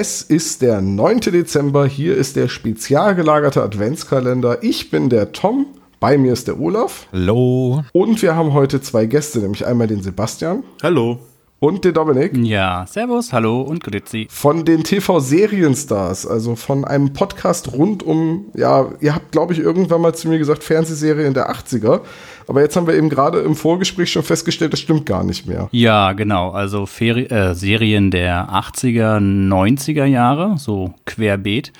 Es ist der 9. Dezember, hier ist der spezial gelagerte Adventskalender. Ich bin der Tom, bei mir ist der Olaf. Hallo. Und wir haben heute zwei Gäste, nämlich einmal den Sebastian. Hallo. Und den Dominik. Ja, servus, hallo und grüezi. Von den TV-Serienstars, also von einem Podcast rund um, ja, ihr habt, glaube ich, irgendwann mal zu mir gesagt, Fernsehserien der 80er. Aber jetzt haben wir eben gerade im Vorgespräch schon festgestellt, das stimmt gar nicht mehr. Ja, genau. Also Feri äh, Serien der 80er, 90er Jahre, so querbeet.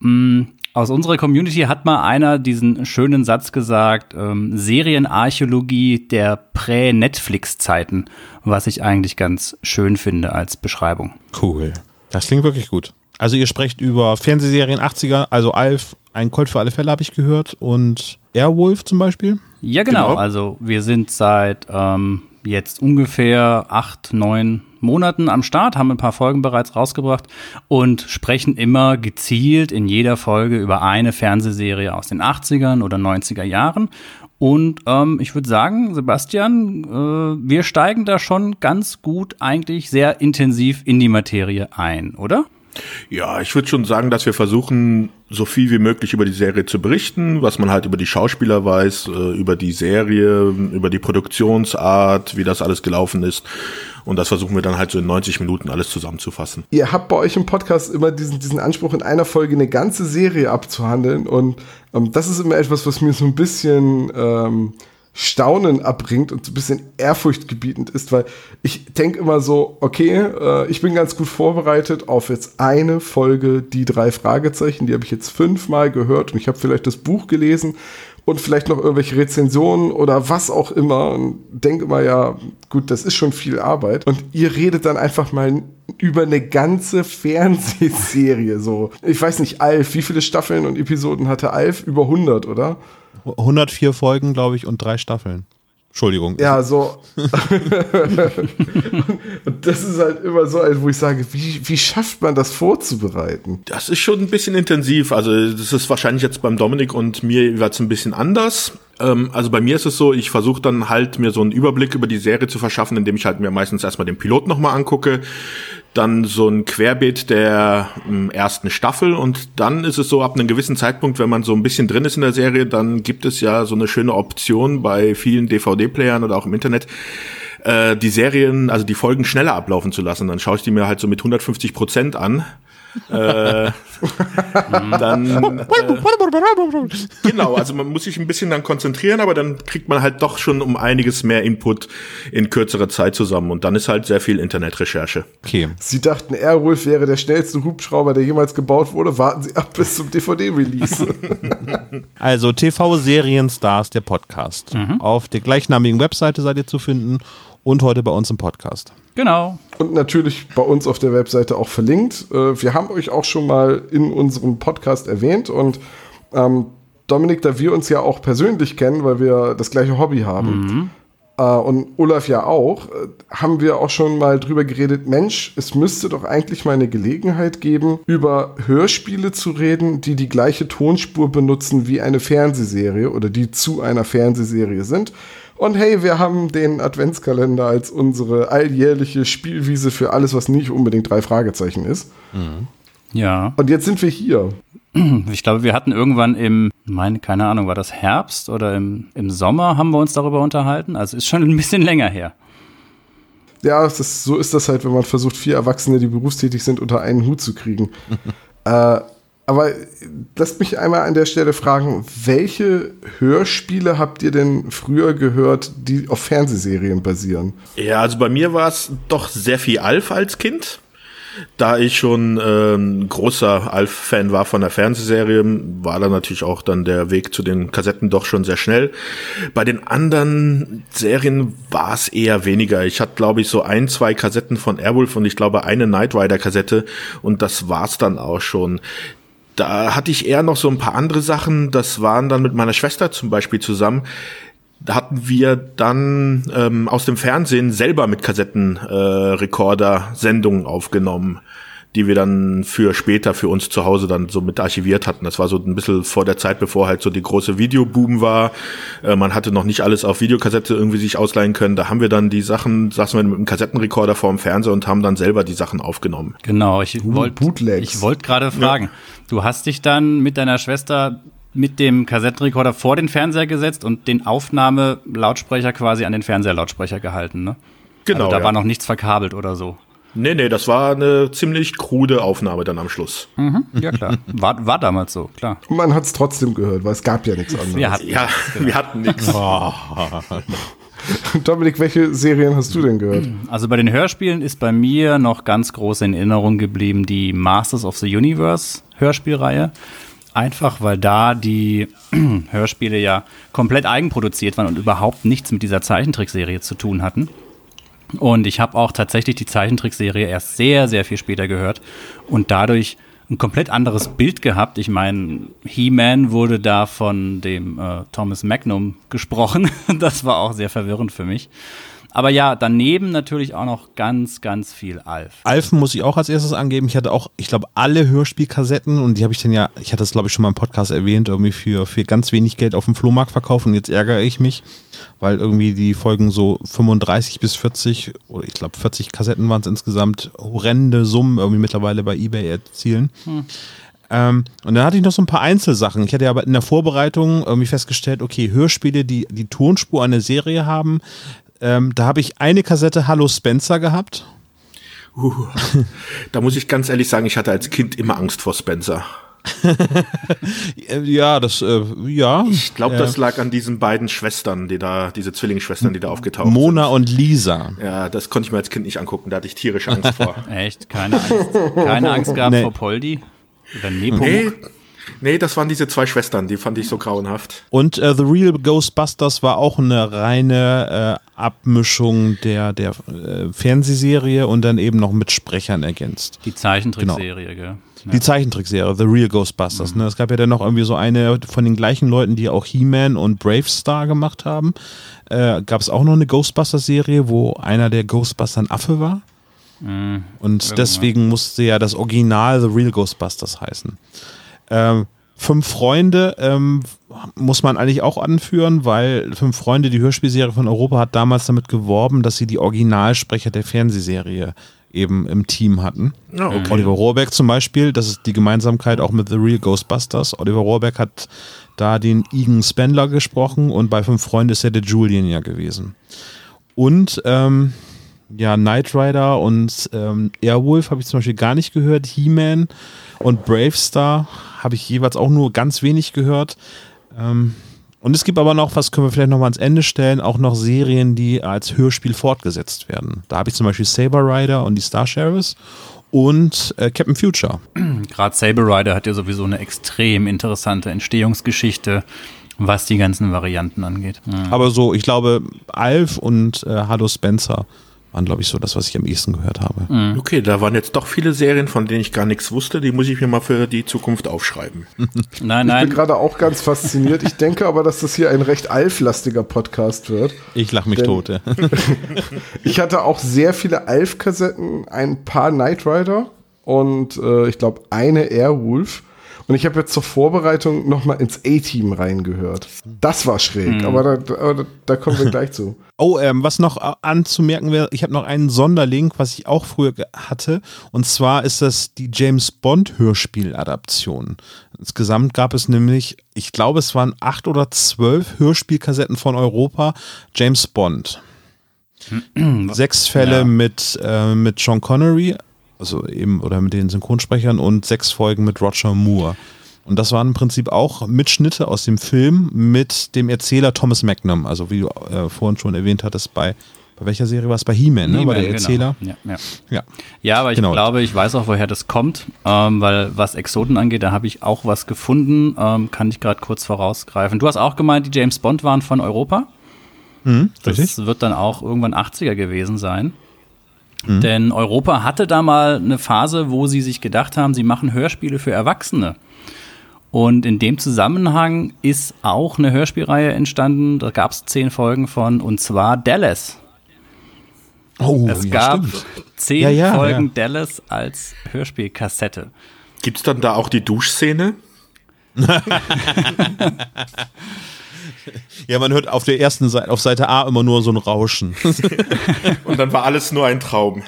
Mm, aus unserer Community hat mal einer diesen schönen Satz gesagt, ähm, Serienarchäologie der Prä-Netflix-Zeiten, was ich eigentlich ganz schön finde als Beschreibung. Cool. Das klingt wirklich gut. Also ihr sprecht über Fernsehserien 80er, also Alf, ein Colt für alle Fälle habe ich gehört und Airwolf zum Beispiel. Ja, genau. genau. Also wir sind seit ähm, jetzt ungefähr acht, neun Monaten am Start, haben ein paar Folgen bereits rausgebracht und sprechen immer gezielt in jeder Folge über eine Fernsehserie aus den 80ern oder 90er Jahren. Und ähm, ich würde sagen, Sebastian, äh, wir steigen da schon ganz gut eigentlich sehr intensiv in die Materie ein, oder? Ja, ich würde schon sagen, dass wir versuchen, so viel wie möglich über die Serie zu berichten, was man halt über die Schauspieler weiß, äh, über die Serie, über die Produktionsart, wie das alles gelaufen ist. Und das versuchen wir dann halt so in 90 Minuten alles zusammenzufassen. Ihr habt bei euch im Podcast immer diesen, diesen Anspruch, in einer Folge eine ganze Serie abzuhandeln. Und ähm, das ist immer etwas, was mir so ein bisschen ähm, Staunen abbringt und so ein bisschen ehrfurchtgebietend ist, weil ich denke immer so, okay, äh, ich bin ganz gut vorbereitet auf jetzt eine Folge, die drei Fragezeichen, die habe ich jetzt fünfmal gehört und ich habe vielleicht das Buch gelesen und vielleicht noch irgendwelche Rezensionen oder was auch immer und denke immer, ja, gut, das ist schon viel Arbeit und ihr redet dann einfach mal über eine ganze Fernsehserie so. Ich weiß nicht, Alf, wie viele Staffeln und Episoden hatte Alf? Über 100, oder? 104 Folgen, glaube ich, und drei Staffeln. Entschuldigung. Ja, so. und das ist halt immer so, wo ich sage, wie, wie schafft man das vorzubereiten? Das ist schon ein bisschen intensiv. Also, das ist wahrscheinlich jetzt beim Dominik und mir jeweils ein bisschen anders. Ähm, also bei mir ist es so, ich versuche dann halt mir so einen Überblick über die Serie zu verschaffen, indem ich halt mir meistens erstmal den Pilot nochmal angucke, dann so ein Querbeet der ähm, ersten Staffel und dann ist es so, ab einem gewissen Zeitpunkt, wenn man so ein bisschen drin ist in der Serie, dann gibt es ja so eine schöne Option bei vielen DVD-Playern oder auch im Internet, äh, die Serien, also die Folgen schneller ablaufen zu lassen. Dann schaue ich die mir halt so mit 150 Prozent an äh, dann, äh, genau, also man muss sich ein bisschen dann konzentrieren, aber dann kriegt man halt doch schon um einiges mehr Input in kürzerer Zeit zusammen und dann ist halt sehr viel Internetrecherche. Okay. Sie dachten, Airwolf wäre der schnellste Hubschrauber, der jemals gebaut wurde. Warten Sie ab bis zum DVD-Release. also TV-Serien-Stars, der Podcast. Mhm. Auf der gleichnamigen Webseite seid ihr zu finden und heute bei uns im Podcast. Genau. Und natürlich bei uns auf der Webseite auch verlinkt. Äh, wir haben euch auch schon mal in unserem Podcast erwähnt und ähm, Dominik, da wir uns ja auch persönlich kennen, weil wir das gleiche Hobby haben, mhm. äh, und Olaf ja auch, äh, haben wir auch schon mal drüber geredet, Mensch, es müsste doch eigentlich mal eine Gelegenheit geben, über Hörspiele zu reden, die die gleiche Tonspur benutzen wie eine Fernsehserie oder die zu einer Fernsehserie sind. Und hey, wir haben den Adventskalender als unsere alljährliche Spielwiese für alles, was nicht unbedingt drei Fragezeichen ist. Mhm. Ja. Und jetzt sind wir hier. Ich glaube, wir hatten irgendwann im, meine, keine Ahnung, war das Herbst oder im, im Sommer haben wir uns darüber unterhalten. Also ist schon ein bisschen länger her. Ja, das, so ist das halt, wenn man versucht, vier Erwachsene, die berufstätig sind, unter einen Hut zu kriegen. äh, aber lasst mich einmal an der Stelle fragen, welche Hörspiele habt ihr denn früher gehört, die auf Fernsehserien basieren? Ja, also bei mir war es doch sehr viel Alf als Kind. Da ich schon äh, ein großer Alf-Fan war von der Fernsehserie, war da natürlich auch dann der Weg zu den Kassetten doch schon sehr schnell. Bei den anderen Serien war es eher weniger. Ich hatte, glaube ich, so ein, zwei Kassetten von Airwolf und ich glaube eine Knight Rider-Kassette und das war's dann auch schon. Da hatte ich eher noch so ein paar andere Sachen. Das waren dann mit meiner Schwester zum Beispiel zusammen hatten wir dann ähm, aus dem Fernsehen selber mit Kassettenrekorder äh, Sendungen aufgenommen, die wir dann für später für uns zu Hause dann so mit archiviert hatten. Das war so ein bisschen vor der Zeit, bevor halt so die große Videoboom war. Äh, man hatte noch nicht alles auf Videokassette irgendwie sich ausleihen können. Da haben wir dann die Sachen, saßen wir mit einem Kassettenrekorder vor dem Fernseher und haben dann selber die Sachen aufgenommen. Genau, ich wollte ich wollte gerade fragen. Ja. Du hast dich dann mit deiner Schwester mit dem Kassettenrekorder vor den Fernseher gesetzt und den Aufnahmelautsprecher quasi an den Fernseherlautsprecher gehalten, ne? Genau. Also da ja. war noch nichts verkabelt oder so. Nee, nee, das war eine ziemlich krude Aufnahme dann am Schluss. Mhm, ja, klar. War, war damals so, klar. Man hat es trotzdem gehört, weil es gab ja nichts anderes. Wir hatten, ja, genau. wir hatten nichts. Dominik, welche Serien hast du denn gehört? Also bei den Hörspielen ist bei mir noch ganz groß in Erinnerung geblieben die Masters of the Universe Hörspielreihe. Einfach weil da die Hörspiele ja komplett eigenproduziert waren und überhaupt nichts mit dieser Zeichentrickserie zu tun hatten. Und ich habe auch tatsächlich die Zeichentrickserie erst sehr, sehr viel später gehört und dadurch ein komplett anderes Bild gehabt. Ich meine, He-Man wurde da von dem äh, Thomas Magnum gesprochen. das war auch sehr verwirrend für mich. Aber ja, daneben natürlich auch noch ganz, ganz viel Alf. Alf muss ich auch als erstes angeben. Ich hatte auch, ich glaube, alle Hörspielkassetten und die habe ich dann ja, ich hatte das glaube ich schon mal im Podcast erwähnt, irgendwie für, für ganz wenig Geld auf dem Flohmarkt verkauft und jetzt ärgere ich mich, weil irgendwie die Folgen so 35 bis 40 oder ich glaube 40 Kassetten waren es insgesamt, horrende Summen irgendwie mittlerweile bei eBay erzielen. Hm. Ähm, und dann hatte ich noch so ein paar Einzelsachen. Ich hatte aber in der Vorbereitung irgendwie festgestellt, okay, Hörspiele, die die Tonspur einer Serie haben, ähm, da habe ich eine Kassette Hallo Spencer gehabt. Uh, da muss ich ganz ehrlich sagen, ich hatte als Kind immer Angst vor Spencer. ja, das, äh, ja. Ich glaube, das lag an diesen beiden Schwestern, die da, diese Zwillingsschwestern, die da aufgetaucht Mona sind. Mona und Lisa. Ja, das konnte ich mir als Kind nicht angucken, da hatte ich tierische Angst vor. Echt? Keine Angst, keine Angst gehabt nee. vor Poldi? Oder Nepomuk? Nee, Nee, das waren diese zwei Schwestern, die fand ich so grauenhaft. Und äh, The Real Ghostbusters war auch eine reine äh, Abmischung der, der äh, Fernsehserie und dann eben noch mit Sprechern ergänzt. Die Zeichentrickserie, genau. gell? Ja. Die Zeichentrickserie, The Real Ghostbusters. Mhm. Ne? Es gab ja dann noch irgendwie so eine von den gleichen Leuten, die auch He-Man und Brave Star gemacht haben. Äh, gab es auch noch eine Ghostbusters-Serie, wo einer der Ghostbusters ein Affe war. Mhm. Und deswegen musste ja das Original The Real Ghostbusters heißen. Ähm, Fünf Freunde ähm, muss man eigentlich auch anführen, weil Fünf Freunde, die Hörspielserie von Europa, hat damals damit geworben, dass sie die Originalsprecher der Fernsehserie eben im Team hatten. Oh, okay. Oliver Rohrbeck zum Beispiel, das ist die Gemeinsamkeit auch mit The Real Ghostbusters. Oliver Rohrbeck hat da den Egan Spendler gesprochen und bei Fünf Freunde ist er der Julian ja gewesen. Und ähm, ja, Knight Rider und ähm, Airwolf habe ich zum Beispiel gar nicht gehört. He-Man und Bravestar habe ich jeweils auch nur ganz wenig gehört. Ähm, und es gibt aber noch, was können wir vielleicht nochmal ans Ende stellen, auch noch Serien, die als Hörspiel fortgesetzt werden. Da habe ich zum Beispiel Saber Rider und die Star Sheriffs und äh, Captain Future. Gerade Saber Rider hat ja sowieso eine extrem interessante Entstehungsgeschichte, was die ganzen Varianten angeht. Mhm. Aber so, ich glaube, Alf und äh, Hallo Spencer waren, glaube ich, so das, was ich am ehesten gehört habe. Mhm. Okay, da waren jetzt doch viele Serien, von denen ich gar nichts wusste. Die muss ich mir mal für die Zukunft aufschreiben. nein, nein. Ich bin gerade auch ganz fasziniert. Ich denke aber, dass das hier ein recht alflastiger Podcast wird. Ich lache mich tot. Ja. ich hatte auch sehr viele Alf-Kassetten, ein paar Knight Rider und äh, ich glaube eine Airwolf. Und ich habe jetzt zur Vorbereitung nochmal ins A-Team reingehört. Das war schräg, mhm. aber, da, aber da, kommen wir gleich zu. Oh, ähm, was noch anzumerken wäre, ich habe noch einen Sonderlink, was ich auch früher hatte. Und zwar ist das die James Bond Hörspieladaption. Insgesamt gab es nämlich, ich glaube, es waren acht oder zwölf Hörspielkassetten von Europa, James Bond. Sechs Fälle ja. mit, äh, mit Sean Connery, also eben, oder mit den Synchronsprechern und sechs Folgen mit Roger Moore. Und das waren im Prinzip auch Mitschnitte aus dem Film mit dem Erzähler Thomas Magnum, also wie du äh, vorhin schon erwähnt hattest, bei, Bei welcher Serie war es? Bei He-Man, ne? War der He-Man, Erzähler. Genau. Ja, ja. Ja. ja, aber ich Genau. glaube, ich weiß auch, woher das kommt, ähm, weil was Exoten angeht, da habe ich auch was gefunden, ähm, kann ich gerade kurz vorausgreifen. Du hast auch gemeint, die James Bond waren von Europa. Das richtig. wird dann auch irgendwann 80er gewesen sein. Mhm. Denn Europa hatte da mal eine Phase, wo sie sich gedacht haben, sie machen Hörspiele für Erwachsene. Und in dem Zusammenhang ist auch eine Hörspielreihe entstanden, da gab es zehn Folgen von, und zwar Dallas. Oh, Es ja, gab stimmt. zehn Ja, ja, Folgen ja. Dallas als Hörspielkassette. Gibt's dann da auch die Duschszene? Ja, man hört auf der ersten Seite, auf Seite A immer nur so ein Rauschen. Und dann war alles nur ein Traum.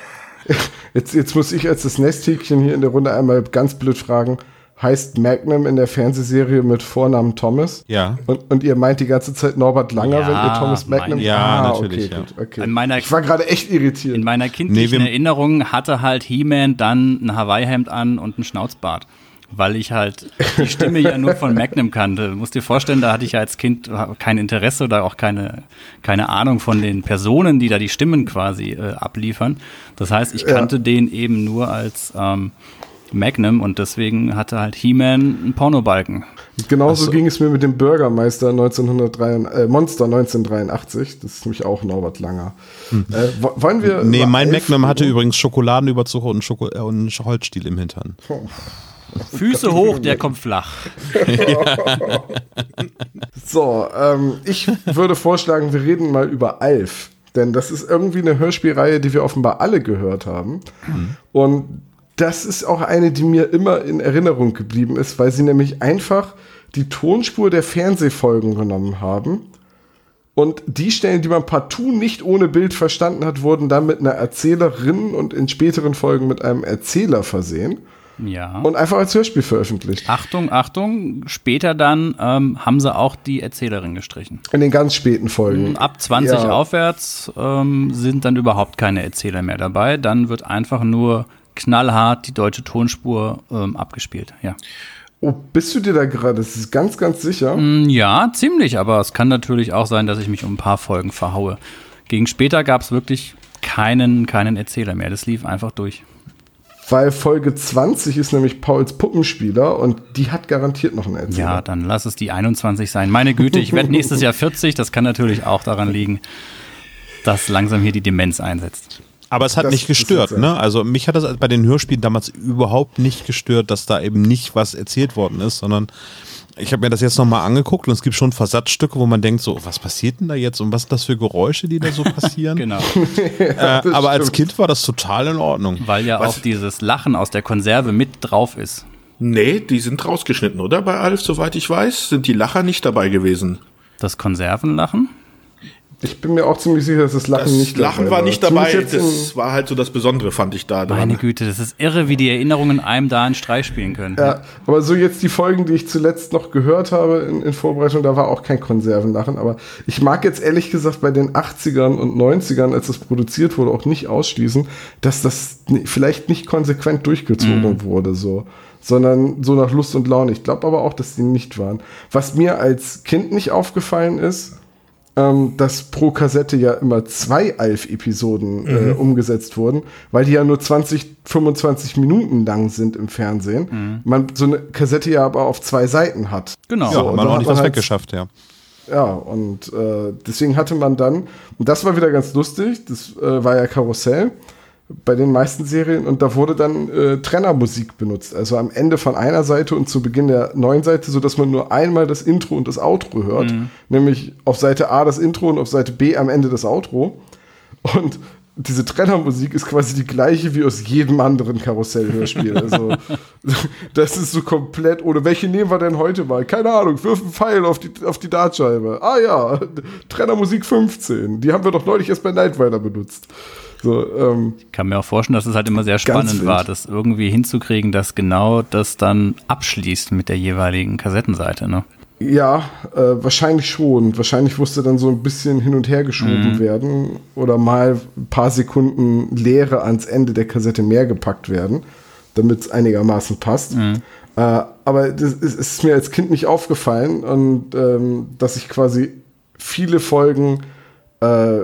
Jetzt, jetzt muss ich als das Nesthäkchen hier in der Runde einmal ganz blöd fragen. Heißt Magnum in der Fernsehserie mit Vornamen Thomas? Ja. Und, und ihr meint die ganze Zeit Norbert Langer, Ja, wenn ihr Thomas mein- Magnum? Ja, ah, natürlich, Okay, ja. gut, okay. In meiner- ich war gerade echt irritiert. In meiner kindlichen Nee, Erinnerung hatte halt He-Man dann ein Hawaii-Hemd an und ein Schnauzbart. Weil ich halt die Stimme ja nur von Magnum kannte. Du musst dir vorstellen, da hatte ich ja als Kind kein Interesse oder auch keine, keine Ahnung von den Personen, die da die Stimmen quasi äh, abliefern. Das heißt, ich kannte den eben nur als ähm, Magnum und deswegen hatte halt He-Man einen Pornobalken. Genauso ging es mir mit dem Bürgermeister 1983, äh, Monster 1983. Das ist nämlich auch Norbert Langer. Äh, wo- wollen wir. Nee, mein Magnum hatte übrigens Schokoladenüberzug und, Schoko äh, und Holzstiel im Hintern. Füße hoch, der kommt flach. So, ähm, ich würde vorschlagen, wir reden mal über Alf. Denn das ist irgendwie eine Hörspielreihe, die wir offenbar alle gehört haben. Und das ist auch eine, die mir immer in Erinnerung geblieben ist, weil sie nämlich einfach die Tonspur der Fernsehfolgen genommen haben. Und die Stellen, die man partout nicht ohne Bild verstanden hat, wurden dann mit einer Erzählerin und in späteren Folgen mit einem Erzähler versehen Ja. und einfach als Hörspiel veröffentlicht. Achtung, Achtung, später dann ähm, haben sie auch die Erzählerin gestrichen. In den ganz späten Folgen. Ab 20 Ja. aufwärts ähm, sind dann überhaupt keine Erzähler mehr dabei. Dann wird einfach nur knallhart die deutsche Tonspur ähm, abgespielt. Ja. Oh, bist du dir da gerade? Das ist ganz, ganz sicher. Mm, ja, ziemlich, aber es kann natürlich auch sein, dass ich mich um ein paar Folgen verhaue. Gegen später gab es wirklich keinen, keinen Erzähler mehr. Das lief einfach durch. Weil Folge 20 ist nämlich Pauls Puppenspieler und die hat garantiert noch einen Erzähler. Ja, dann lass es die 21 sein. Meine Güte, ich werde nächstes Jahr 40. Das kann natürlich auch daran liegen, dass langsam hier die Demenz einsetzt. Aber es hat Das nicht gestört, ne? Also mich hat das bei den Hörspielen damals überhaupt nicht gestört, dass da eben nicht was erzählt worden ist, sondern ich habe mir das jetzt nochmal angeguckt und es gibt schon Versatzstücke, wo man denkt so, was passiert denn da jetzt und was sind das für Geräusche, die da so passieren? Genau. äh, aber als stimmt. Kind war das total in Ordnung. Weil ja auch dieses Lachen aus der Konserve mit drauf ist. Nee, die sind rausgeschnitten, oder? Bei Alf, soweit ich weiß, sind die Lacher nicht dabei gewesen. Das Konservenlachen? Ich bin mir auch ziemlich sicher, dass das Lachen Das nicht Lachen dabei war nicht dabei. Das war halt so das Besondere, fand ich da dran. Meine Güte, das ist irre, wie die Erinnerungen einem da einen Streich spielen können. ja, aber so jetzt die Folgen, die ich zuletzt noch gehört habe in, in Vorbereitung, da war auch kein Konservenlachen. Aber ich mag jetzt ehrlich gesagt bei den 80ern und 90ern, als das produziert wurde, auch nicht ausschließen, dass das vielleicht nicht konsequent durchgezogen wurde, so. Sondern so nach Lust und Laune. Ich glaube aber auch, dass die nicht waren. Was mir als Kind nicht aufgefallen ist, ähm, dass pro Kassette ja immer zwei Alf-Episoden äh, umgesetzt wurden, weil die ja nur 20, 25 Minuten lang sind im Fernsehen. Man so eine Kassette ja aber auf zwei Seiten hat. Genau. Ja, So, hat und man auch hat nicht was halt- weggeschafft, ja. Ja, und äh, deswegen hatte man dann, und das war wieder ganz lustig, das äh, war ja Karussell bei den meisten Serien und da wurde dann äh, Trennermusik benutzt. Also am Ende von einer Seite und zu Beginn der neuen Seite, sodass man nur einmal das Intro und das Outro hört. Nämlich auf Seite A das Intro und auf Seite B am Ende das Outro. Und diese Trennermusik ist quasi die gleiche wie aus jedem anderen Karussell-Hörspiel. Also, das ist so komplett ohne. Welche nehmen wir denn heute mal? Keine Ahnung, wirf einen Pfeil auf die, auf die Dartscheibe. Ah ja, Trennermusik 15. Die haben wir doch neulich erst bei Night Rider benutzt. So, ähm, Ich kann mir auch vorstellen, dass es halt immer sehr spannend war, das irgendwie hinzukriegen, dass genau das dann abschließt mit der jeweiligen Kassettenseite. Ne? Ja, äh, wahrscheinlich schon. Wahrscheinlich musste dann so ein bisschen hin und her geschoben werden oder mal ein paar Sekunden Leere ans Ende der Kassette mehr gepackt werden, damit es einigermaßen passt. Äh, aber das ist, ist mir als Kind nicht aufgefallen und ähm, dass ich quasi viele Folgen äh,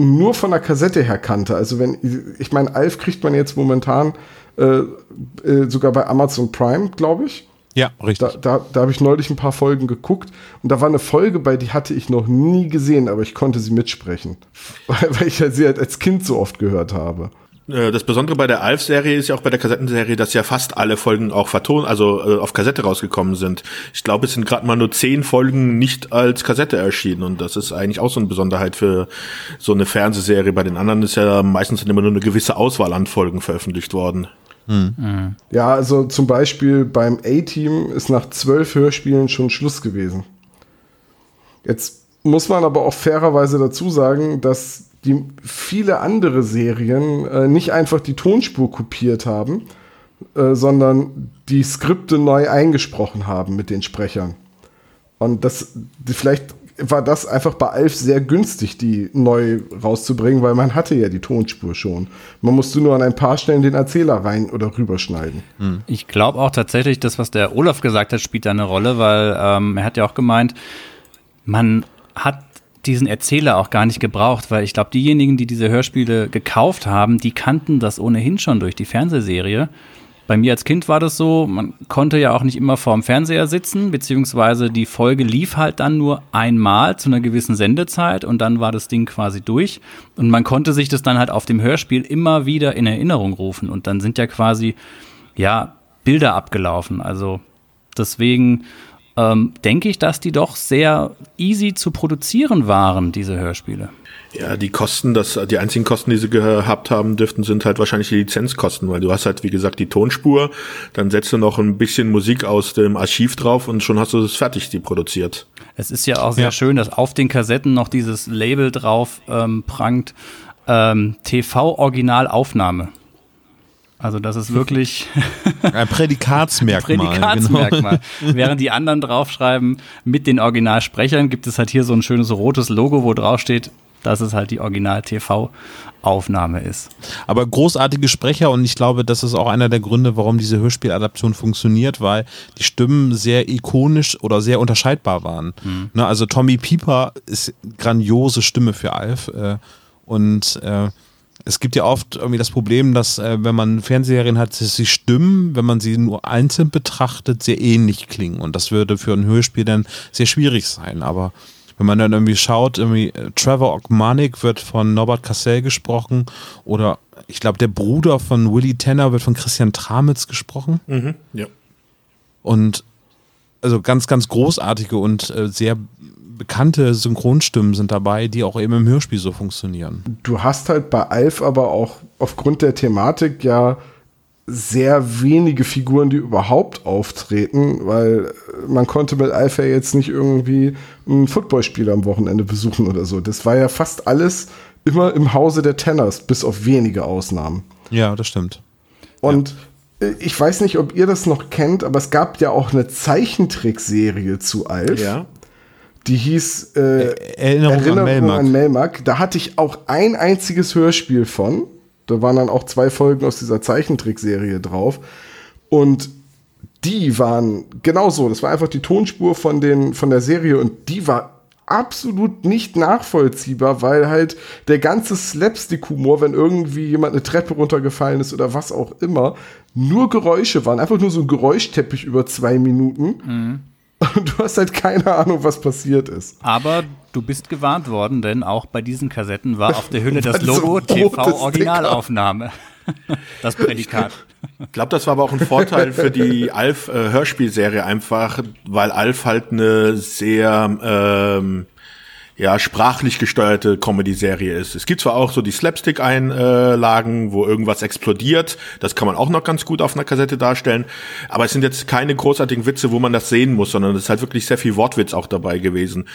nur von der Kassette her kannte. Also wenn, ich meine, Alf kriegt man jetzt momentan äh, äh, sogar bei Amazon Prime, glaube ich. Ja, richtig. Da, da, da habe ich neulich ein paar Folgen geguckt und da war eine Folge bei, die hatte ich noch nie gesehen, aber ich konnte sie mitsprechen, weil, weil ich ja sie halt als Kind so oft gehört habe. Äh, Das Besondere bei der Alf-Serie ist ja auch bei der Kassettenserie, dass ja fast alle Folgen auch verton, also äh, auf Kassette rausgekommen sind. Ich glaube, es sind gerade mal nur zehn Folgen nicht als Kassette erschienen und das ist eigentlich auch so eine Besonderheit für so eine Fernsehserie. Bei den anderen ist ja meistens immer nur eine gewisse Auswahl an Folgen veröffentlicht worden. Ja, also zum Beispiel beim A-Team ist nach zwölf Hörspielen schon Schluss gewesen. Jetzt muss man aber auch fairerweise dazu sagen, dass die viele andere Serien äh, nicht einfach die Tonspur kopiert haben, äh, sondern die Skripte neu eingesprochen haben mit den Sprechern. Und das, vielleicht war das einfach bei Alf sehr günstig, die neu rauszubringen, weil man hatte ja die Tonspur schon. Man musste nur an ein paar Stellen den Erzähler rein oder rüberschneiden. Ich glaube auch tatsächlich, das, was der Olaf gesagt hat, spielt da eine Rolle, weil ähm, er hat ja auch gemeint, man hat diesen Erzähler auch gar nicht gebraucht, weil ich glaube, diejenigen, die diese Hörspiele gekauft haben, die kannten das ohnehin schon durch die Fernsehserie. Bei mir als Kind war das so, man konnte ja auch nicht immer vorm Fernseher sitzen, beziehungsweise die Folge lief halt dann nur einmal zu einer gewissen Sendezeit und dann war das Ding quasi durch. Und man konnte sich das dann halt auf dem Hörspiel immer wieder in Erinnerung rufen. Und dann sind ja quasi, ja, Bilder abgelaufen. Also deswegen ähm, denke ich, dass die doch sehr easy zu produzieren waren, diese Hörspiele. Ja, die Kosten, das, die einzigen Kosten, die sie gehabt haben dürften, sind halt wahrscheinlich die Lizenzkosten, weil du hast halt, wie gesagt, die Tonspur, dann setzt du noch ein bisschen Musik aus dem Archiv drauf und schon hast du es fertig, die produziert. Es ist ja auch sehr Ja. schön, dass auf den Kassetten noch dieses Label drauf ähm, prangt, ähm, TV-Originalaufnahme. Also das ist wirklich Ein Prädikatsmerkmal. Genau. Prädikatsmerkmal. Während die anderen draufschreiben, mit den Originalsprechern gibt es halt hier so ein schönes rotes Logo, wo drauf steht, dass es halt die Original-TV-Aufnahme ist. Aber großartige Sprecher und ich glaube, das ist auch einer der Gründe, warum diese Hörspieladaption funktioniert, weil die Stimmen sehr ikonisch oder sehr unterscheidbar waren. Ne, also Tommy Pieper ist grandiose Stimme für Alf äh, und äh, es gibt ja oft irgendwie das Problem, dass äh, wenn man Fernsehserien hat, dass die Stimmen, wenn man sie nur einzeln betrachtet, sehr ähnlich klingen und das würde für ein Hörspiel dann sehr schwierig sein, aber wenn man dann irgendwie schaut, irgendwie äh, Trevor Ogmanik wird von Norbert Cassell gesprochen oder ich glaube, der Bruder von Willy Tanner wird von Christian Tramitz gesprochen. Mhm, ja. Und also ganz, ganz großartige und äh, sehr bekannte Synchronstimmen sind dabei, die auch eben im Hörspiel so funktionieren. Du hast halt bei Alf aber auch aufgrund der Thematik ja sehr wenige Figuren, die überhaupt auftreten, weil man konnte mit Alf ja jetzt nicht irgendwie ein Footballspiel am Wochenende besuchen oder so. Das war ja fast alles immer im Hause der Tenners, bis auf wenige Ausnahmen. Ja, das stimmt. Und äh, ich weiß nicht, ob ihr das noch kennt, aber es gab ja auch eine Zeichentrickserie zu Alf. Ja. Die hieß äh, Erinnerung, an Melmark. an Melmark. Da hatte ich auch ein einziges Hörspiel von. Da waren dann auch zwei Folgen aus dieser Zeichentrickserie drauf. Und die waren genauso. Das war einfach die Tonspur von, den, von der Serie und die war absolut nicht nachvollziehbar, weil halt der ganze Slapstick-Humor, wenn irgendwie jemand eine Treppe runtergefallen ist oder was auch immer, nur Geräusche waren. Einfach nur so ein Geräuschteppich über zwei Minuten. Und du hast halt keine Ahnung, was passiert ist. Aber du bist gewarnt worden, denn auch bei diesen Kassetten war auf der Hülle das Logo TV-Originalaufnahme. Das Prädikat. Ich glaube, das war aber auch ein Vorteil für die Alf-Hörspielserie einfach, weil Alf halt eine sehr ähm, ja, sprachlich gesteuerte Comedy-Serie ist. Es gibt zwar auch so die Slapstick-Einlagen, wo irgendwas explodiert, das kann man auch noch ganz gut auf einer Kassette darstellen, aber es sind jetzt keine großartigen Witze, wo man das sehen muss, sondern es ist halt wirklich sehr viel Wortwitz auch dabei gewesen.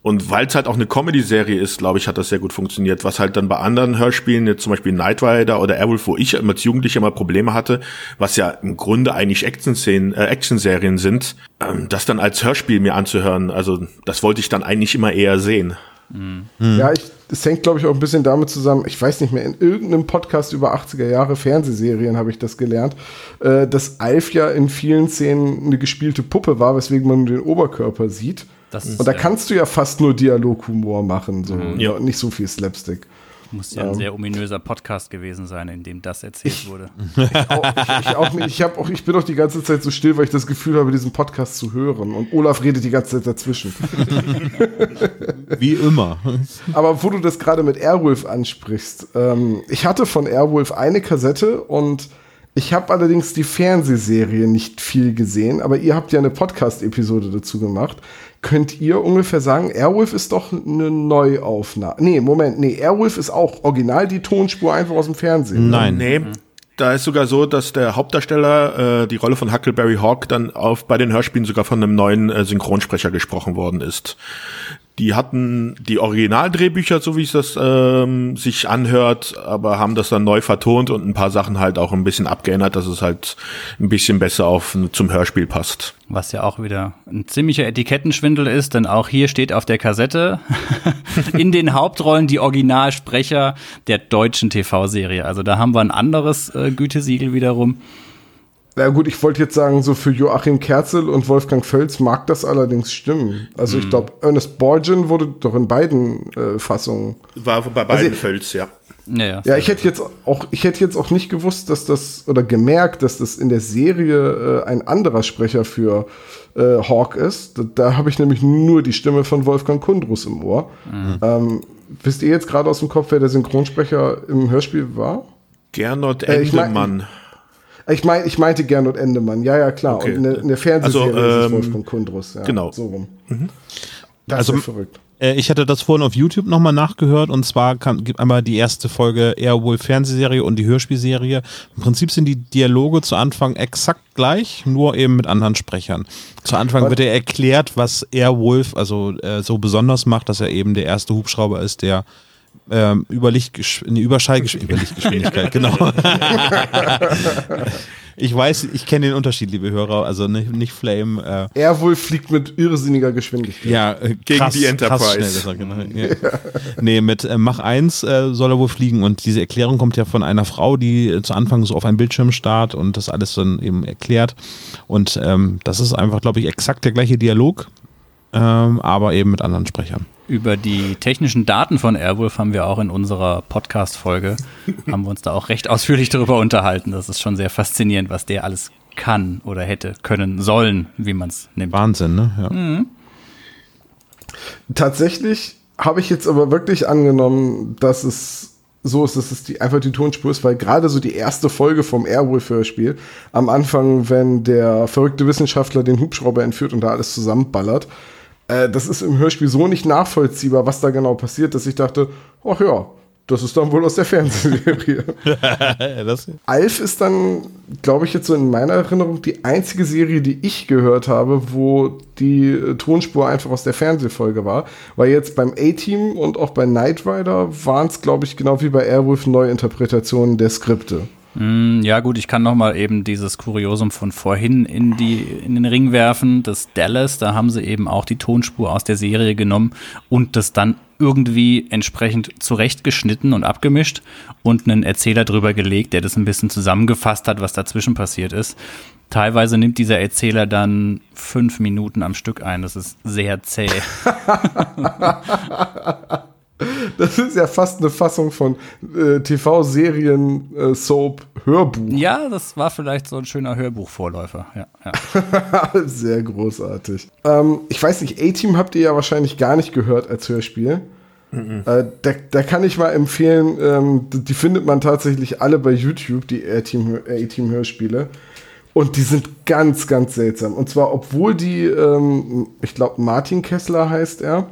Und weil es halt auch eine Comedy-Serie ist, glaube ich, hat das sehr gut funktioniert. Was halt dann bei anderen Hörspielen, jetzt zum Beispiel Knight Rider oder Airwolf, wo ich immer als Jugendlicher immer Probleme hatte, was ja im Grunde eigentlich Action-Szenen, äh, Action-Serien sind, ähm, das dann als Hörspiel mir anzuhören, also das wollte ich dann eigentlich immer eher sehen. Ja, ich, es hängt, glaube ich, auch ein bisschen damit zusammen, ich weiß nicht mehr, in irgendeinem Podcast über 80er Jahre Fernsehserien habe ich das gelernt, äh, dass Alf ja in vielen Szenen eine gespielte Puppe war, weswegen man nur den Oberkörper sieht. Das ist, Und da äh, kannst du ja fast nur Dialoghumor machen, so Ja. und nicht so viel Slapstick. Muss ja ein sehr ominöser Podcast gewesen sein, in dem das erzählt wurde. Auch, ich, ich, auch. Ich, auch, ich bin auch die ganze Zeit so still, weil ich das Gefühl habe, diesen Podcast zu hören. Und Olaf redet die ganze Zeit dazwischen. Wie immer. Aber wo du das gerade mit Airwolf ansprichst, ähm, ich hatte von Airwolf eine Kassette und ich habe allerdings die Fernsehserie nicht viel gesehen, aber ihr habt ja eine Podcast-Episode dazu gemacht. Könnt ihr ungefähr sagen, Airwolf ist doch eine Neuaufnahme? Nee, Moment, nee, Airwolf ist auch original die Tonspur einfach aus dem Fernsehen. Nein. Nee, da ist sogar so, dass der Hauptdarsteller äh, die Rolle von Huckleberry Hawk dann auf bei den Hörspielen sogar von einem neuen äh, Synchronsprecher gesprochen worden ist. Die hatten die Originaldrehbücher, so wie es das ähm, sich anhört, aber haben das dann neu vertont und ein paar Sachen halt auch ein bisschen abgeändert, dass es halt ein bisschen besser auf zum Hörspiel passt. Was ja auch wieder ein ziemlicher Etikettenschwindel ist, denn auch hier steht auf der Kassette in den Hauptrollen die Originalsprecher der deutschen TV-Serie. Also da haben wir ein anderes äh, Gütesiegel wiederum. Na gut, ich wollte jetzt sagen, so für Joachim Kerzel und Wolfgang Völz mag das allerdings stimmen. Also ich glaube, Ernest Borgen wurde doch in beiden äh, Fassungen. War bei beiden Völz, ja. Ja, ja. Ja, ich hätte jetzt auch, ich hätte jetzt auch nicht gewusst, dass das oder gemerkt, dass das in der Serie äh, ein anderer Sprecher für äh, Hawk ist. Da, da habe ich nämlich nur die Stimme von Wolfgang Kundrus im Ohr. Ähm, wisst ihr jetzt gerade aus dem Kopf, wer der Synchronsprecher im Hörspiel war? Gernot Äh, ich mein- Endemann. Ich, mein, ich meinte Gernot Endemann, ja, ja, klar. Okay. Und in der, in der Fernsehserie Also, ist es ähm, Wolfgang Kundrus. Ja, genau. So rum. Das Also- ist ja verrückt. Äh, Ich hatte das vorhin auf YouTube nochmal nachgehört und zwar kann, gibt einmal die erste Folge Airwolf Fernsehserie und die Hörspielserie. Im Prinzip sind die Dialoge zu Anfang exakt gleich, nur eben mit anderen Sprechern. Zu Anfang wird er erklärt, was Airwolf also äh, so besonders macht, dass er eben der erste Hubschrauber ist, der ähm, über Lichtgesch eine Überschallgesch Überlichtgeschwindigkeit, genau. ich weiß, ich kenne den Unterschied, liebe Hörer, also nicht, nicht Flame. Äh, Er wohl fliegt mit irrsinniger Geschwindigkeit. ja, äh, Gegen krass, die Enterprise. Krass schnell genau. ja. Nee, mit äh, Mach 1 äh, soll er wohl fliegen und diese Erklärung kommt ja von einer Frau, die äh, zu Anfang so auf einen Bildschirm starrt und das alles dann eben erklärt. Und ähm, das ist einfach, glaube ich, exakt der gleiche Dialog, ähm, aber eben mit anderen Sprechern. Über die technischen Daten von Airwolf haben wir auch in unserer Podcast-Folge, haben wir uns da auch recht ausführlich darüber unterhalten. Das ist schon sehr faszinierend, was der alles kann oder hätte können sollen, wie man es nimmt. Wahnsinn, ne? Ja. Tatsächlich habe ich jetzt aber wirklich angenommen, dass es so ist, dass es die, einfach die Tonspur ist, weil gerade so die erste Folge vom Airwolf-Hörspiel, am Anfang, wenn der verrückte Wissenschaftler den Hubschrauber entführt und da alles zusammenballert, äh, das ist im Hörspiel so nicht nachvollziehbar, was da genau passiert, dass ich dachte, ach ja, das ist dann wohl aus der Fernsehserie. Alf ist dann, glaube ich, jetzt so in meiner Erinnerung die einzige Serie, die ich gehört habe, wo die äh, Tonspur einfach aus der Fernsehfolge war. Weil jetzt beim A-Team und auch bei Knight Rider waren es, glaube ich, genau wie bei Airwolf Neuinterpretationen der Skripte. Mm, Ja, gut, ich kann noch mal eben dieses Kuriosum von vorhin in, die, in den Ring werfen. Das Dallas, da haben sie eben auch die Tonspur aus der Serie genommen und das dann irgendwie entsprechend zurechtgeschnitten und abgemischt und einen Erzähler drüber gelegt, der das ein bisschen zusammengefasst hat, was dazwischen passiert ist. Teilweise nimmt dieser Erzähler dann fünf Minuten am Stück ein. Das ist sehr zäh. Das ist ja fast eine Fassung von äh, TV-Serien, äh, Soap, Hörbuch. ja, das war vielleicht so ein schöner Hörbuchvorläufer. Ja, ja. Sehr großartig. Ähm, ich weiß nicht, A-Team habt ihr ja wahrscheinlich gar nicht gehört als Hörspiel. Äh, da, da kann ich mal empfehlen, ähm, die die findet man tatsächlich alle bei YouTube, die A-Team A-Team Hörspiele. Und die sind ganz, ganz seltsam. Und zwar, obwohl die, ähm, ich glaube, Martin Kessler heißt er,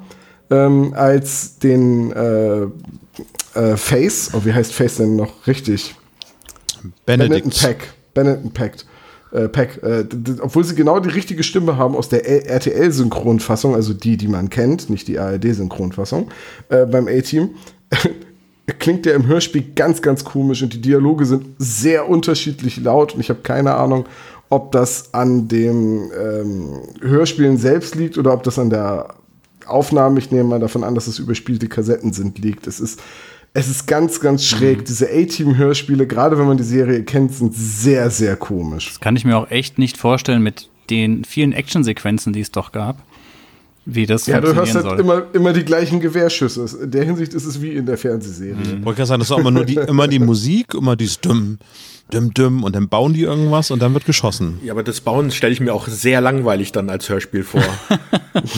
ähm, als den äh, äh, Face, oh, wie heißt Face denn noch richtig? Benetton Benedikt. Peck. Benetton Peck. Äh, Peck. Äh, obwohl sie genau die richtige Stimme haben aus der RTL-Synchronfassung, also die, die man kennt, nicht die ARD-Synchronfassung, äh, beim A-Team, klingt der im Hörspiel ganz, ganz komisch und die Dialoge sind sehr unterschiedlich laut und ich habe keine Ahnung, ob das an dem ähm, Hörspielen selbst liegt oder ob das an der Aufnahme, ich nehme mal davon an, dass es überspielte Kassetten sind, liegt. Es ist, es ist ganz, ganz schräg. Diese A-Team-Hörspiele, gerade wenn man die Serie kennt, sind sehr, sehr komisch. Das kann ich mir auch echt nicht vorstellen mit den vielen Actionsequenzen, die es doch gab. wie das Ja, du hörst halt soll. immer, immer die gleichen Gewehrschüsse. In der Hinsicht ist es wie in der Fernsehserie. Ich wollte gerade sagen, das ist auch immer nur die, immer die Musik, immer dieses Dumm, Dumm, Dumm und dann bauen die irgendwas und dann wird geschossen. Ja, aber das Bauen stelle ich mir auch sehr langweilig dann als Hörspiel vor.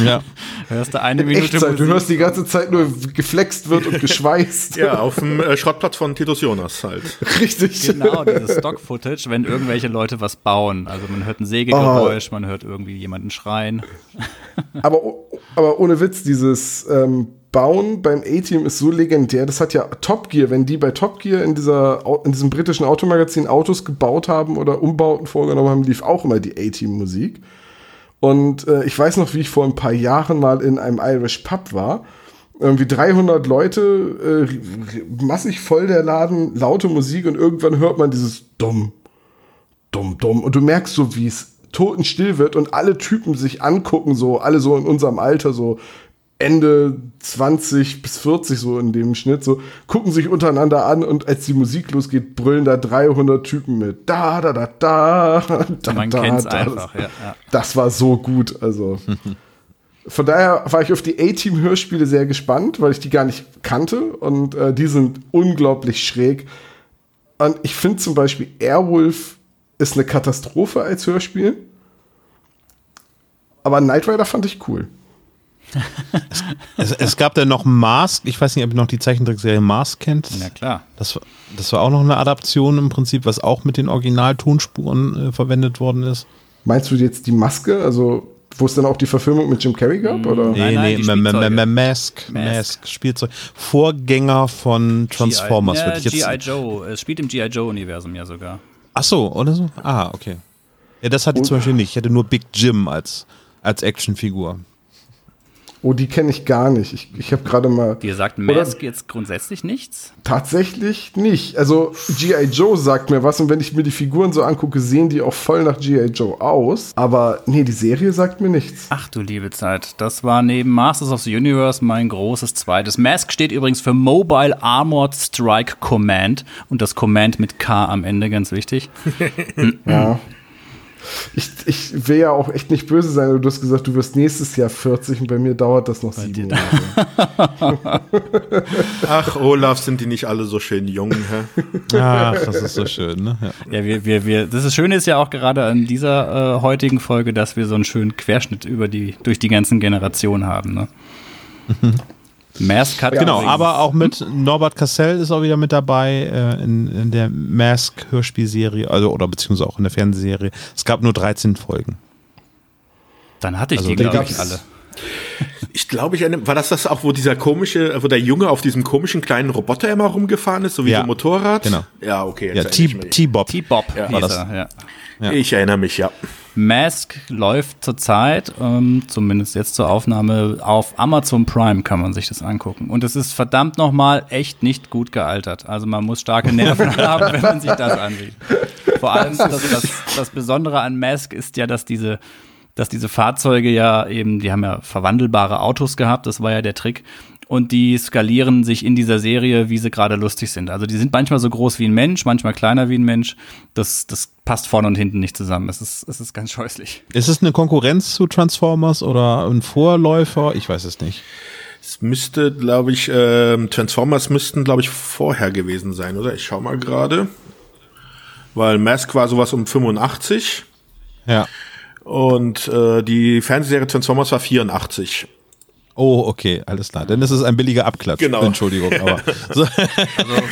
Ja. Hörst du eine In Minute Echtzeit. Du hörst die ganze Zeit nur geflext wird und geschweißt. ja, auf dem äh, Schrottplatz von Titus Jonas halt. Richtig. Genau, dieses Stock-Footage, wenn irgendwelche Leute was bauen. Also man hört ein Sägegeräusch, man hört irgendwie jemanden schreien. Aber, aber ohne Witz, dieses ähm, Bauen beim A-Team ist so legendär. Das hat ja Top Gear, wenn die bei Top Gear in, dieser, in diesem britischen Automagazin Autos gebaut haben oder Umbauten vorgenommen haben, lief auch immer die A-Team-Musik. Und äh, ich weiß noch, wie ich vor ein paar Jahren mal in einem Irish Pub war. Irgendwie 300 Leute, äh, massig voll der Laden, laute Musik und irgendwann hört man dieses Dumm, dumm, dumm. Und du merkst so, wie es totenstill wird und alle Typen sich angucken, so, alle so in unserem Alter, so Ende 20 bis 40, so in dem Schnitt, so, gucken sich untereinander an und als die Musik losgeht, brüllen da 300 Typen mit. Da, da, da, da, da, Man da, kennt's da. einfach, ja, ja. Das war so gut, also. Von daher war ich auf die A-Team-Hörspiele sehr gespannt, weil ich die gar nicht kannte und äh, die sind unglaublich schräg. Und ich finde zum Beispiel Airwolf ist eine Katastrophe als Hörspiel. Aber Knight Rider fand ich cool. Es, es gab dann noch Mask, ich weiß nicht, ob ihr noch die Zeichentrickserie Mask kennt. Na klar. Das, war- das war auch noch eine Adaption im Prinzip, was auch mit den Originaltonspuren äh, verwendet worden ist. Meinst du jetzt die Maske, also wo es dann auch die Verfilmung mit Jim Carrey gab? Oder? Nein, nein, Spielzeuge. Ma- Mask, Mask. Mask, Spielzeug. Vorgänger von Transformers, würde ich jetzt. G.I. Joe. Es spielt im G.I. Joe-Universum ja sogar. Ach so, oder so? Ah, okay. Ja, das hatte ich zum Beispiel nicht. Ich hatte nur Big Jim als, als Actionfigur. Oh, die kenne ich gar nicht. Ich, ich habe gerade mal. Dir sagt Mask jetzt grundsätzlich nichts? Tatsächlich nicht. Also G.I. Joe sagt mir was und wenn ich mir die Figuren so angucke, sehen die auch voll nach G.I. Joe aus. Aber nee, die Serie sagt mir nichts. Ach du liebe Zeit. Das war neben Masters of the Universe mein großes zweites. Mask steht übrigens für Mobile Armored Strike Command und das Command mit K am Ende, ganz wichtig. Ja. Ich, ich will ja auch echt nicht böse sein, du hast gesagt, du wirst nächstes Jahr 40 und bei mir dauert das noch sieben Jahre. Ach, Olaf, sind die nicht alle so schön jung, hä? Ach, das ist so schön, ne? Ja. Ja, wir, wir, wir, das ist Schöne ist ja auch gerade an dieser äh, heutigen Folge, dass wir so einen schönen Querschnitt über die, durch die ganzen Generationen haben, ne? Mask hat Genau, übrigens- aber auch mit Norbert Cassell ist auch wieder mit dabei äh, in, in der Mask-Hörspielserie, also oder beziehungsweise auch in der Fernsehserie. Es gab nur 13 Folgen. Dann hatte ich Also, die, die glaube ich, alle. Ich glaube, ich war das das auch, wo dieser komische, wo der Junge auf diesem komischen kleinen Roboter immer rumgefahren ist, so wie Ja, so ein Motorrad? genau. Ja, okay. Ja. T-Bob. T-Bob Ja, war das. er, ja. Ja. Ich erinnere mich, ja. Mask läuft zurzeit, ähm, zumindest jetzt zur Aufnahme, auf Amazon Prime kann man sich das angucken. Und es ist verdammt nochmal echt nicht gut gealtert. Also man muss starke Nerven haben, wenn man sich das ansieht. Vor allem das, das, das Besondere an Mask ist ja, dass diese, dass diese Fahrzeuge ja eben, die haben ja verwandelbare Autos gehabt, das war ja der Trick. Und die skalieren sich in dieser Serie, wie sie gerade lustig sind. Also die sind manchmal so groß wie ein Mensch, manchmal kleiner wie ein Mensch. Das, das passt vorne und hinten nicht zusammen. Es ist, es ist ganz scheußlich. Ist es eine Konkurrenz zu Transformers oder ein Vorläufer? Ich weiß es nicht. Es müsste, glaube ich, ähm, Transformers müssten, glaube ich, vorher gewesen sein, oder? Ich schau mal gerade. Weil Mask war sowas um 85 Ja. und äh, die Fernsehserie Transformers war 84. Oh, okay, alles klar. Denn es ist ein billiger Abklatsch. Genau. Entschuldigung, aber so,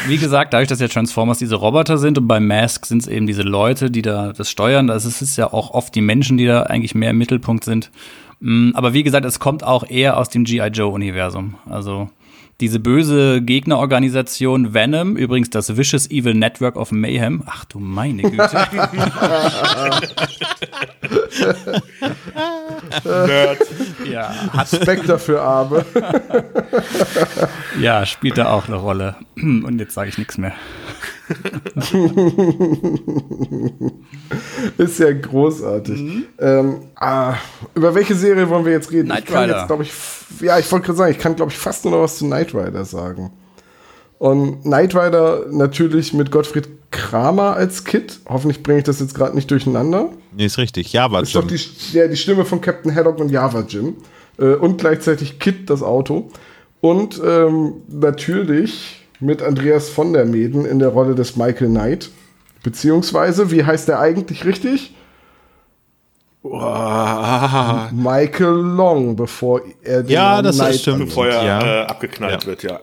Wie gesagt, dadurch, dass ja Transformers diese Roboter sind und bei Mask sind es eben diese Leute, die da das steuern. Das ist, ist ja auch oft die Menschen, die da eigentlich mehr im Mittelpunkt sind. Mm, Aber wie gesagt, es kommt auch eher aus dem G.I. Joe-Universum. Also diese böse Gegnerorganisation Venom, übrigens das Vicious Evil Network of Mayhem. Ach du meine Güte. ja, hat, Spectre für Arme. ja, spielt da auch eine Rolle. Und jetzt sage ich nichts mehr. Ist ja großartig. Ähm, ah, über welche Serie wollen wir jetzt reden? Knight ich kann Rider. jetzt, glaube ich, ja, ich wollte gerade sagen, ich kann, glaube ich, fast nur noch was zu Knight Rider sagen. Und Knight Rider natürlich mit Gottfried Kramer als Kid. Hoffentlich bringe ich das jetzt gerade nicht durcheinander. nee, ist richtig. Ja, war Das ist doch die, ja, die Stimme von Captain Haddock und Java Jim. Äh, und gleichzeitig Kit das Auto. Und ähm, natürlich mit Andreas von der Meden in der Rolle des Michael Knight. Beziehungsweise, wie heißt der eigentlich richtig? Wow. Michael Long, bevor er den Ja, das Knight stimmt. Bevor er Ja. äh, abgeknallt Ja. wird, ja.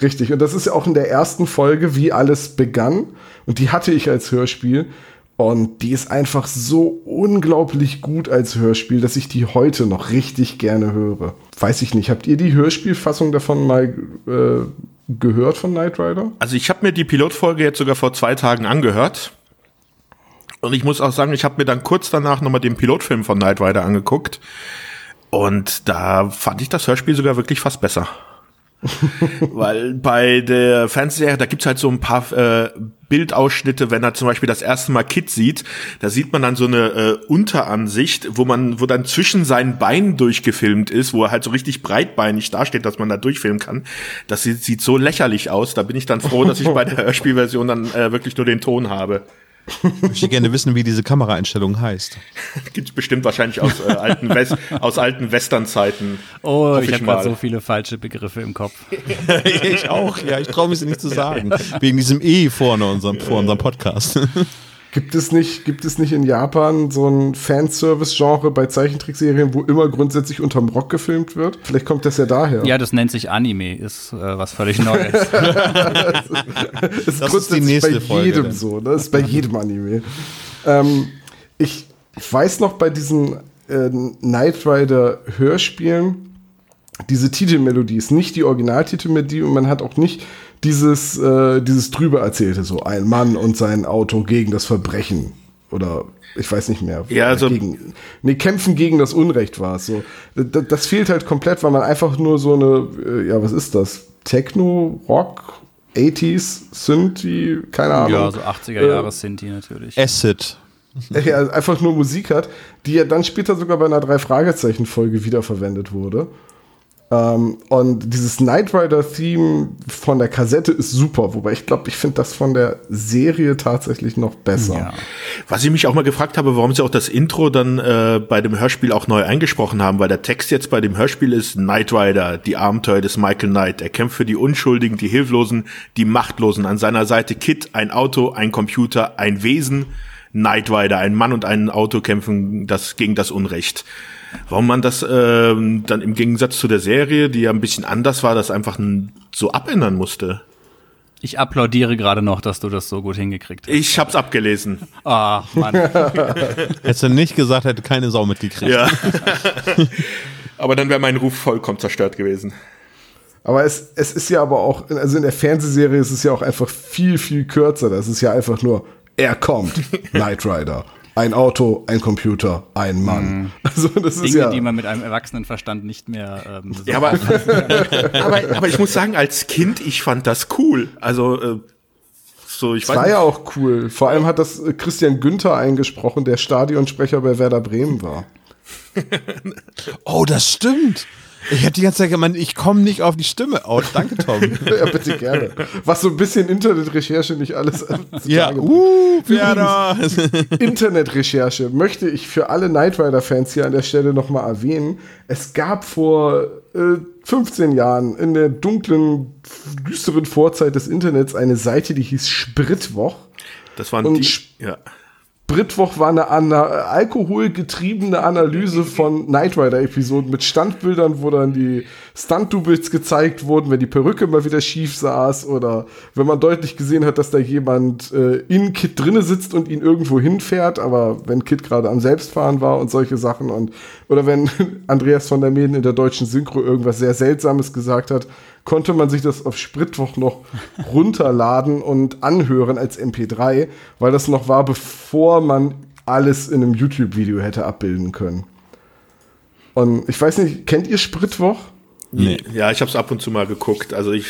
Richtig, und das ist ja auch in der ersten Folge, wie alles begann. Und die hatte ich als Hörspiel. Und die ist einfach so unglaublich gut als Hörspiel, dass ich die heute noch richtig gerne höre. Weiß ich nicht, habt ihr die Hörspielfassung davon mal äh, gehört von Knight Rider? Also ich habe mir die Pilotfolge jetzt sogar vor zwei Tagen angehört. Und ich muss auch sagen, ich habe mir dann kurz danach nochmal den Pilotfilm von Knight Rider angeguckt. Und da fand ich das Hörspiel sogar wirklich fast besser. Weil bei der Fernsehserie, da gibt's halt so ein paar äh, Bildausschnitte, wenn er zum Beispiel das erste Mal Kid sieht, da sieht man dann so eine äh, Unteransicht, wo man, wo dann zwischen seinen Beinen durchgefilmt ist, wo er halt so richtig breitbeinig dasteht, dass man da durchfilmen kann. Das sieht, sieht so lächerlich aus. Da bin ich dann froh, dass ich bei der Hörspielversion dann äh, wirklich nur den Ton habe. Ich möchte gerne wissen, wie diese Kameraeinstellung heißt. Gibt's bestimmt wahrscheinlich aus äh, alten West aus alten Westernzeiten. Oh, ich ich habe gerade so viele falsche Begriffe im Kopf. ich auch, ja, ich traue mich nicht zu sagen. Wegen diesem E vorne unserem, vor unserem Podcast. Gibt es nicht, gibt es nicht in Japan so ein Fanservice-Genre bei Zeichentrickserien, wo immer grundsätzlich unterm Rock gefilmt wird? Vielleicht kommt das ja daher. Ja, das nennt sich Anime, ist äh, was völlig Neues. Das ist Das ist die nächste bei Folge jedem dann. so. Das ist bei jedem Anime. ähm, ich weiß noch bei diesen äh, Knight Rider Hörspielen, diese Titelmelodie ist nicht die Originaltitelmelodie und man hat auch nicht dieses, äh, dieses drüber erzählte, so ein Mann und sein Auto gegen das Verbrechen oder ich weiß nicht mehr. Ja, also- gegen, nee, kämpfen gegen das Unrecht war es so. Das, das fehlt halt komplett, weil man einfach nur so eine, äh, ja, was ist das? Techno, Rock, 80s, Synthi, keine Ahnung. ja, so 80er Jahre sind die natürlich. Acid. Ja, einfach nur Musik hat, die ja dann später sogar bei einer Drei-Fragezeichen-Folge wiederverwendet wurde. Ähm, und dieses Knight Rider-Theme von der Kassette ist super, wobei ich glaube, ich finde das von der Serie tatsächlich noch besser. Ja. Was ich mich auch mal gefragt habe, warum sie auch das Intro dann äh, bei dem Hörspiel auch neu eingesprochen haben, weil der Text jetzt bei dem Hörspiel ist Knight Rider, die Abenteuer des Michael Knight. Er kämpft für die Unschuldigen, die Hilflosen, die Machtlosen. An seiner Seite Kid, ein Auto, ein Computer, ein Wesen. Knight Rider, ein Mann und ein Auto kämpfen das gegen das Unrecht. Warum man das ähm, dann im Gegensatz zu der Serie, die ja ein bisschen anders war, das einfach so abändern musste. Ich applaudiere gerade noch, dass du das so gut hingekriegt hast. Ich hab's abgelesen. Ach, Mann. Hättest du nicht gesagt, hätte keine Sau mitgekriegt. Ja. aber dann wäre mein Ruf vollkommen zerstört gewesen. Aber es, es ist ja aber auch, also in der Fernsehserie ist es ja auch einfach viel, viel kürzer. Das ist ja einfach nur, er kommt, Knight Rider. Ein Auto, ein Computer, ein Mann. Also das ist Dinge, ja. die man mit einem Erwachsenenverstand nicht mehr ähm, so Ja, aber, aber, aber ich muss sagen, als Kind, ich fand das cool. Also, äh, so, ich Das weiß war ja auch cool. Vor allem hat das äh, Christian Günther eingesprochen, der Stadionsprecher bei Werder Bremen war. Oh, das stimmt. Ich habe die ganze Zeit gemeint, ich komme nicht auf die Stimme. Oh, danke, Tom. ja, bitte gerne. Was so ein bisschen Internetrecherche nicht alles ja, uh, Werder. Internetrecherche möchte ich für alle Knight Rider-Fans hier an der Stelle nochmal erwähnen. Es gab vor äh, 15 Jahren in der dunklen, düsteren Vorzeit des Internets eine Seite, die hieß Spritwoch. Das waren Und die, ja. Britwoch war eine ana alkoholgetriebene Analyse von Knight Rider-Episoden mit Standbildern, wo dann die Stunt-Doubles gezeigt wurden, wenn die Perücke mal wieder schief saß oder wenn man deutlich gesehen hat, dass da jemand äh, in Kit drinne sitzt und ihn irgendwo hinfährt, aber wenn Kit gerade am Selbstfahren war und solche Sachen und oder wenn Andreas von der Meden in der deutschen Synchro irgendwas sehr Seltsames gesagt hat, konnte man sich das auf Spritwoch noch runterladen und anhören als MP3, weil das noch war, bevor man alles in einem YouTube-Video hätte abbilden können. Und ich weiß nicht, kennt ihr Spritwoch? Nee. Ja, ich habe es ab und zu mal geguckt. Also ich,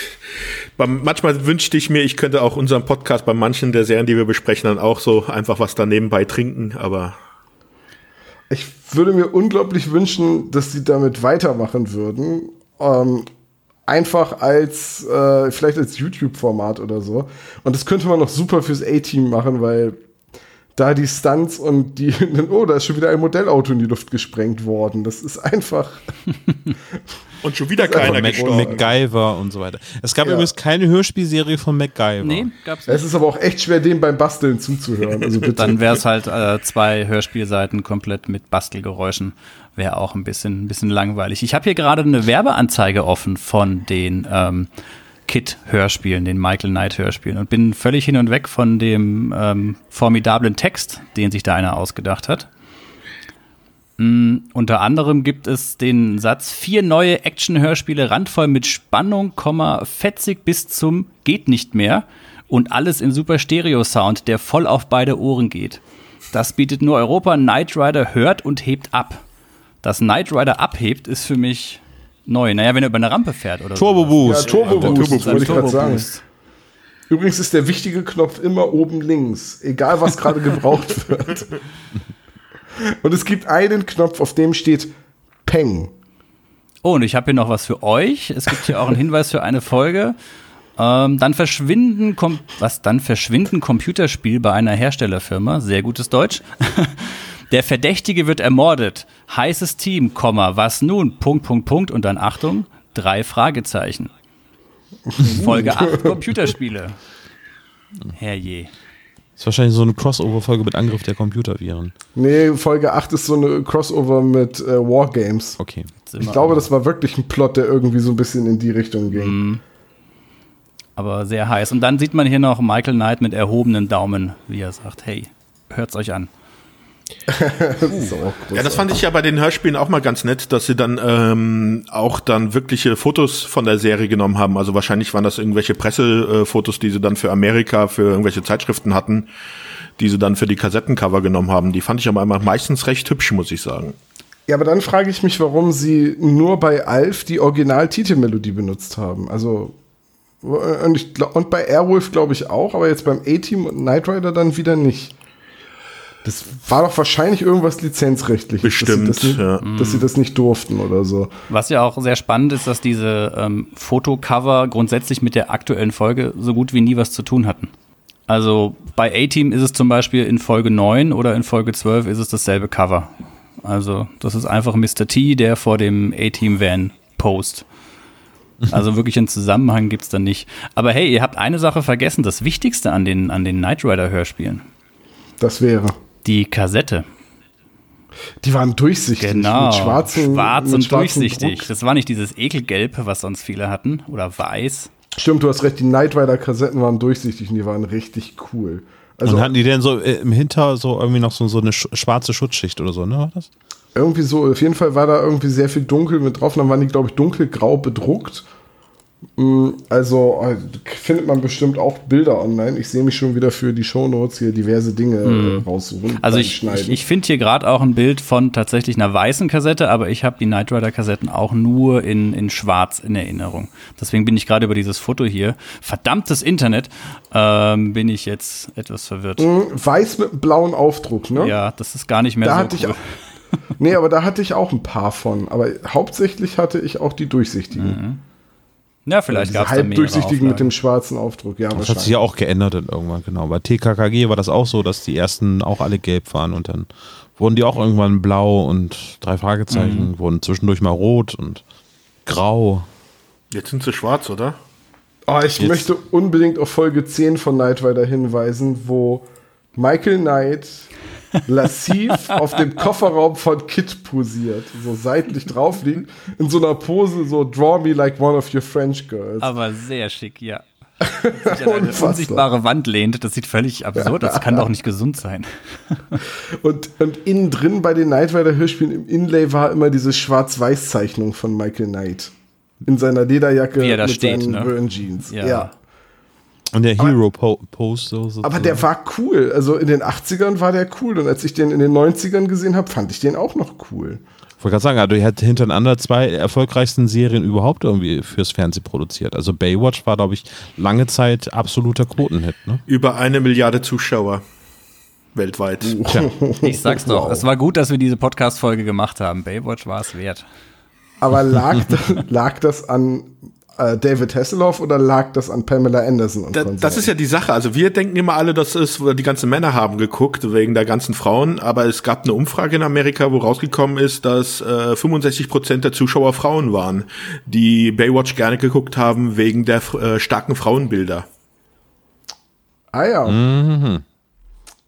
beim, manchmal wünschte ich mir, ich könnte auch unseren Podcast bei manchen der Serien, die wir besprechen, dann auch so einfach was da nebenbei trinken. Aber Ich würde mir unglaublich wünschen, dass sie damit weitermachen würden. Ähm, einfach als, äh, vielleicht als YouTube-Format oder so. Und das könnte man noch super fürs A-Team machen, weil da die Stunts und die, oh, da ist schon wieder ein Modellauto in die Luft gesprengt worden. Das ist einfach. Und schon wieder keiner Mac gestorben. MacGyver und so weiter. Es gab Ja. übrigens keine Hörspielserie von MacGyver. Nee, gab's Es nicht. ist aber auch echt schwer, dem beim Basteln zuzuhören. Also bitte. Dann wäre es halt äh, zwei Hörspielseiten komplett mit Bastelgeräuschen. Wäre auch ein bisschen, ein bisschen langweilig. Ich habe hier gerade eine Werbeanzeige offen von den ähm, Kid-Hörspielen, den Michael Knight-Hörspielen und bin völlig hin und weg von dem ähm, formidablen Text, den sich da einer ausgedacht hat. Mm, unter anderem gibt es den Satz, vier neue Action-Hörspiele randvoll mit Spannung, Komma, fetzig bis zum geht nicht mehr und alles im super Stereo-Sound, der voll auf beide Ohren geht. Das bietet nur Europa. Knight Rider hört und hebt ab. Dass Knight Rider abhebt, ist für mich neu. Naja, wenn er über eine Rampe fährt oder Turbo ja, Boost. Turbo Boost, wollte ich gerade sagen. Übrigens ist der wichtige Knopf immer oben links, egal was gerade gebraucht wird. Und es gibt einen Knopf, auf dem steht Peng. Oh, und ich habe hier noch was für euch. Es gibt hier auch einen Hinweis für eine Folge. Ähm, dann verschwinden, kom was dann verschwinden Computerspiel bei einer Herstellerfirma. Sehr gutes Deutsch. Der Verdächtige wird ermordet. Heißes Team, Komma, was nun? Punkt, Punkt, Punkt. Und dann Achtung, drei Fragezeichen. Folge 8 Computerspiele. Herrje. Ist wahrscheinlich so eine Crossover-Folge mit Angriff der Computerviren. Nee, Folge 8 ist so eine Crossover mit äh, Wargames. Okay. Ich glaube, das war wirklich ein Plot, der irgendwie so ein bisschen in die Richtung ging. Mhm. aber sehr heiß. Und dann sieht man hier noch Michael Knight mit erhobenen Daumen, wie er sagt, hey, hört's euch an. Das Ja, das fand ich ja bei den Hörspielen auch mal ganz nett, dass sie dann ähm, auch dann wirkliche Fotos von der Serie genommen haben. Also wahrscheinlich waren das irgendwelche Pressefotos, die sie dann für Amerika, für irgendwelche Zeitschriften hatten, die sie dann für die Kassettencover genommen haben. Die fand ich aber immer meistens recht hübsch, muss ich sagen. Ja, aber dann frage ich mich, warum sie nur bei Alf die Original-Titelmelodie benutzt haben. Also, und, ich, und bei Airwolf glaube ich auch, aber jetzt beim A-Team und Knight Rider dann wieder nicht. Das war doch wahrscheinlich irgendwas lizenzrechtliches. Bestimmt, dass sie das, nicht, ja. dass sie das nicht durften oder so. Was ja auch sehr spannend ist, dass diese ähm, Fotocover grundsätzlich mit der aktuellen Folge so gut wie nie was zu tun hatten. Also bei A-Team ist es zum Beispiel in Folge 9 oder in Folge 12 ist es dasselbe Cover. Also das ist einfach Mr. T, der vor dem A-Team-Van post. Also wirklich einen Zusammenhang gibt's da nicht. Aber hey, ihr habt eine Sache vergessen, das Wichtigste an den, an den Knight Rider-Hörspielen. Das wäre. Die Kassette. Die waren durchsichtig. Genau. Mit schwarzen, Schwarz mit und durchsichtig. Druck. Das war nicht dieses Ekelgelb, was sonst viele hatten. Oder weiß. Stimmt, du hast recht. Die Knight Rider Kassetten waren durchsichtig und die waren richtig cool. Also und hatten die denn so äh, im Hinter so irgendwie noch so, so eine sch schwarze Schutzschicht oder so, ne? War das? irgendwie so, auf jeden Fall war da irgendwie sehr viel dunkel mit drauf. Dann waren die, glaube ich, dunkelgrau bedruckt. Mm, Also äh, findet man bestimmt auch Bilder online. Ich sehe mich schon wieder für die Shownotes hier diverse Dinge äh, raussuchen. Mhm. Also beim ich, ich, ich finde hier gerade auch ein Bild von tatsächlich einer weißen Kassette, aber ich habe die Knight Rider Kassetten auch nur in, in schwarz in Erinnerung. Deswegen bin ich gerade über dieses Foto hier, verdammtes Internet, ähm, bin ich jetzt etwas verwirrt. Mm, Weiß mit einem blauen Aufdruck, ne? Ja, das ist gar nicht mehr Da so hatte ich cool. auch. Nee, aber da hatte ich auch ein paar von. Aber hauptsächlich hatte ich auch die durchsichtigen. Ja, vielleicht Diese gab es da mehrere halbdurchsichtigen mit dem schwarzen Aufdruck. Ja, Das hat sich ja auch geändert dann irgendwann, genau. Bei TKKG war das auch so, dass die ersten auch alle gelb waren und dann wurden die auch irgendwann blau und drei Fragezeichen, wurden zwischendurch mal rot und grau. Jetzt sind sie schwarz, oder? Oh, ich Jetzt- möchte unbedingt auf Folge 10 von Knight Rider hinweisen, wo Michael Knight lassiv auf dem Kofferraum von Kit posiert, so seitlich drauf liegt, in so einer Pose, so draw me like one of your French girls. Aber sehr schick, ja. Sich an eine unsichtbare Wand lehnt, das sieht völlig absurd aus. Das kann doch nicht gesund sein. Und, und innen drin bei den Knight Rider Hörspielen im Inlay war immer diese Schwarz-Weiß-Zeichnung von Michael Knight. In seiner Lederjacke Wie er da mit steht, seinen ne? Burn Jeans. Ja. ja. Und der Hero-Post so sozusagen. Aber der war cool. Also in den 80ern war der cool. Und als ich den in den 90ern gesehen habe, fand ich den auch noch cool. Ich wollte gerade sagen, also er hat hintereinander zwei erfolgreichsten Serien überhaupt irgendwie fürs Fernsehen produziert. Also Baywatch war, glaube ich, lange Zeit absoluter Quotenhit. Ne? Über eine Milliarde Zuschauer weltweit. Tja, Ich sag's doch. Wow. Es war gut, dass wir diese Podcast-Folge gemacht haben. Baywatch war es wert. Aber lag, lag das an David Hasselhoff oder lag das an Pamela Anderson? Und Da, das ist ja die Sache. Also wir denken immer alle, das ist, die ganzen Männer haben geguckt wegen der ganzen Frauen, aber es gab eine Umfrage in Amerika, wo rausgekommen ist, dass äh, 65 Prozent der Zuschauer Frauen waren, die Baywatch gerne geguckt haben wegen der äh, starken Frauenbilder. ah ja. Mhm.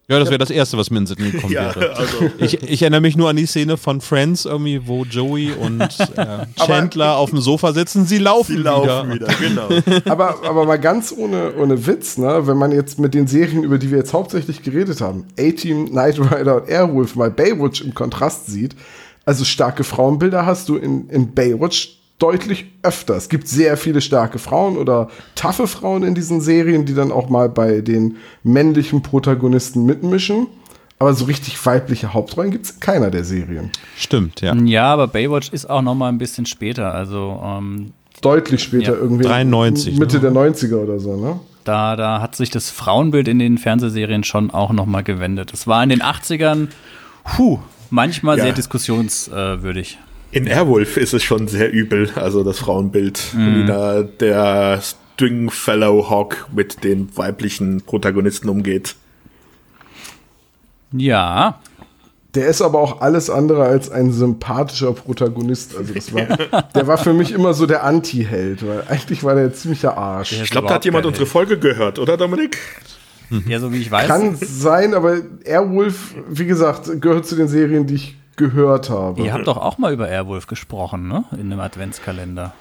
Ja, das wäre das Erste, was mir in Sinn gekommen wäre. also Ich, ich erinnere mich nur an die Szene von Friends irgendwie, wo Joey und äh, Chandler auf dem Sofa sitzen. Sie laufen, die laufen wieder, genau. aber, aber mal ganz ohne, ohne Witz, ne? wenn man jetzt mit den Serien, über die wir jetzt hauptsächlich geredet haben, A-Team, Knight Rider und Airwolf mal Baywatch im Kontrast sieht, also starke Frauenbilder hast du in, in Baywatch deutlich öfter. Es gibt sehr viele starke Frauen oder taffe Frauen in diesen Serien, die dann auch mal bei den männlichen Protagonisten mitmischen. Aber so richtig weibliche Hauptrollen gibt es in keiner der Serien. Stimmt, ja. Ja, aber Baywatch ist auch noch mal ein bisschen später. Also ähm, Deutlich später Ja. irgendwie. 93, Mitte ne? der 90er oder so, ne? da, da hat sich das Frauenbild in den Fernsehserien schon auch noch mal gewendet. Es war in den 80ern, puh, manchmal Ja. sehr diskussionswürdig. In Airwolf ist es schon sehr übel, also das Frauenbild, wie da der Stringfellow Hawk mit den weiblichen Protagonisten umgeht. Ja, Der ist aber auch alles andere als ein sympathischer Protagonist. Also das war, der war für mich immer so der Anti-Held, weil eigentlich war der ziemlicher Arsch. Der- Ich glaube, da hat jemand unsere Folge gehört, oder Dominik? ja, so wie ich weiß. Kann sein, aber Airwolf, wie gesagt, gehört zu den Serien, die ich gehört habe. Ihr habt doch auch mal über Airwolf gesprochen, ne? In einem Adventskalender.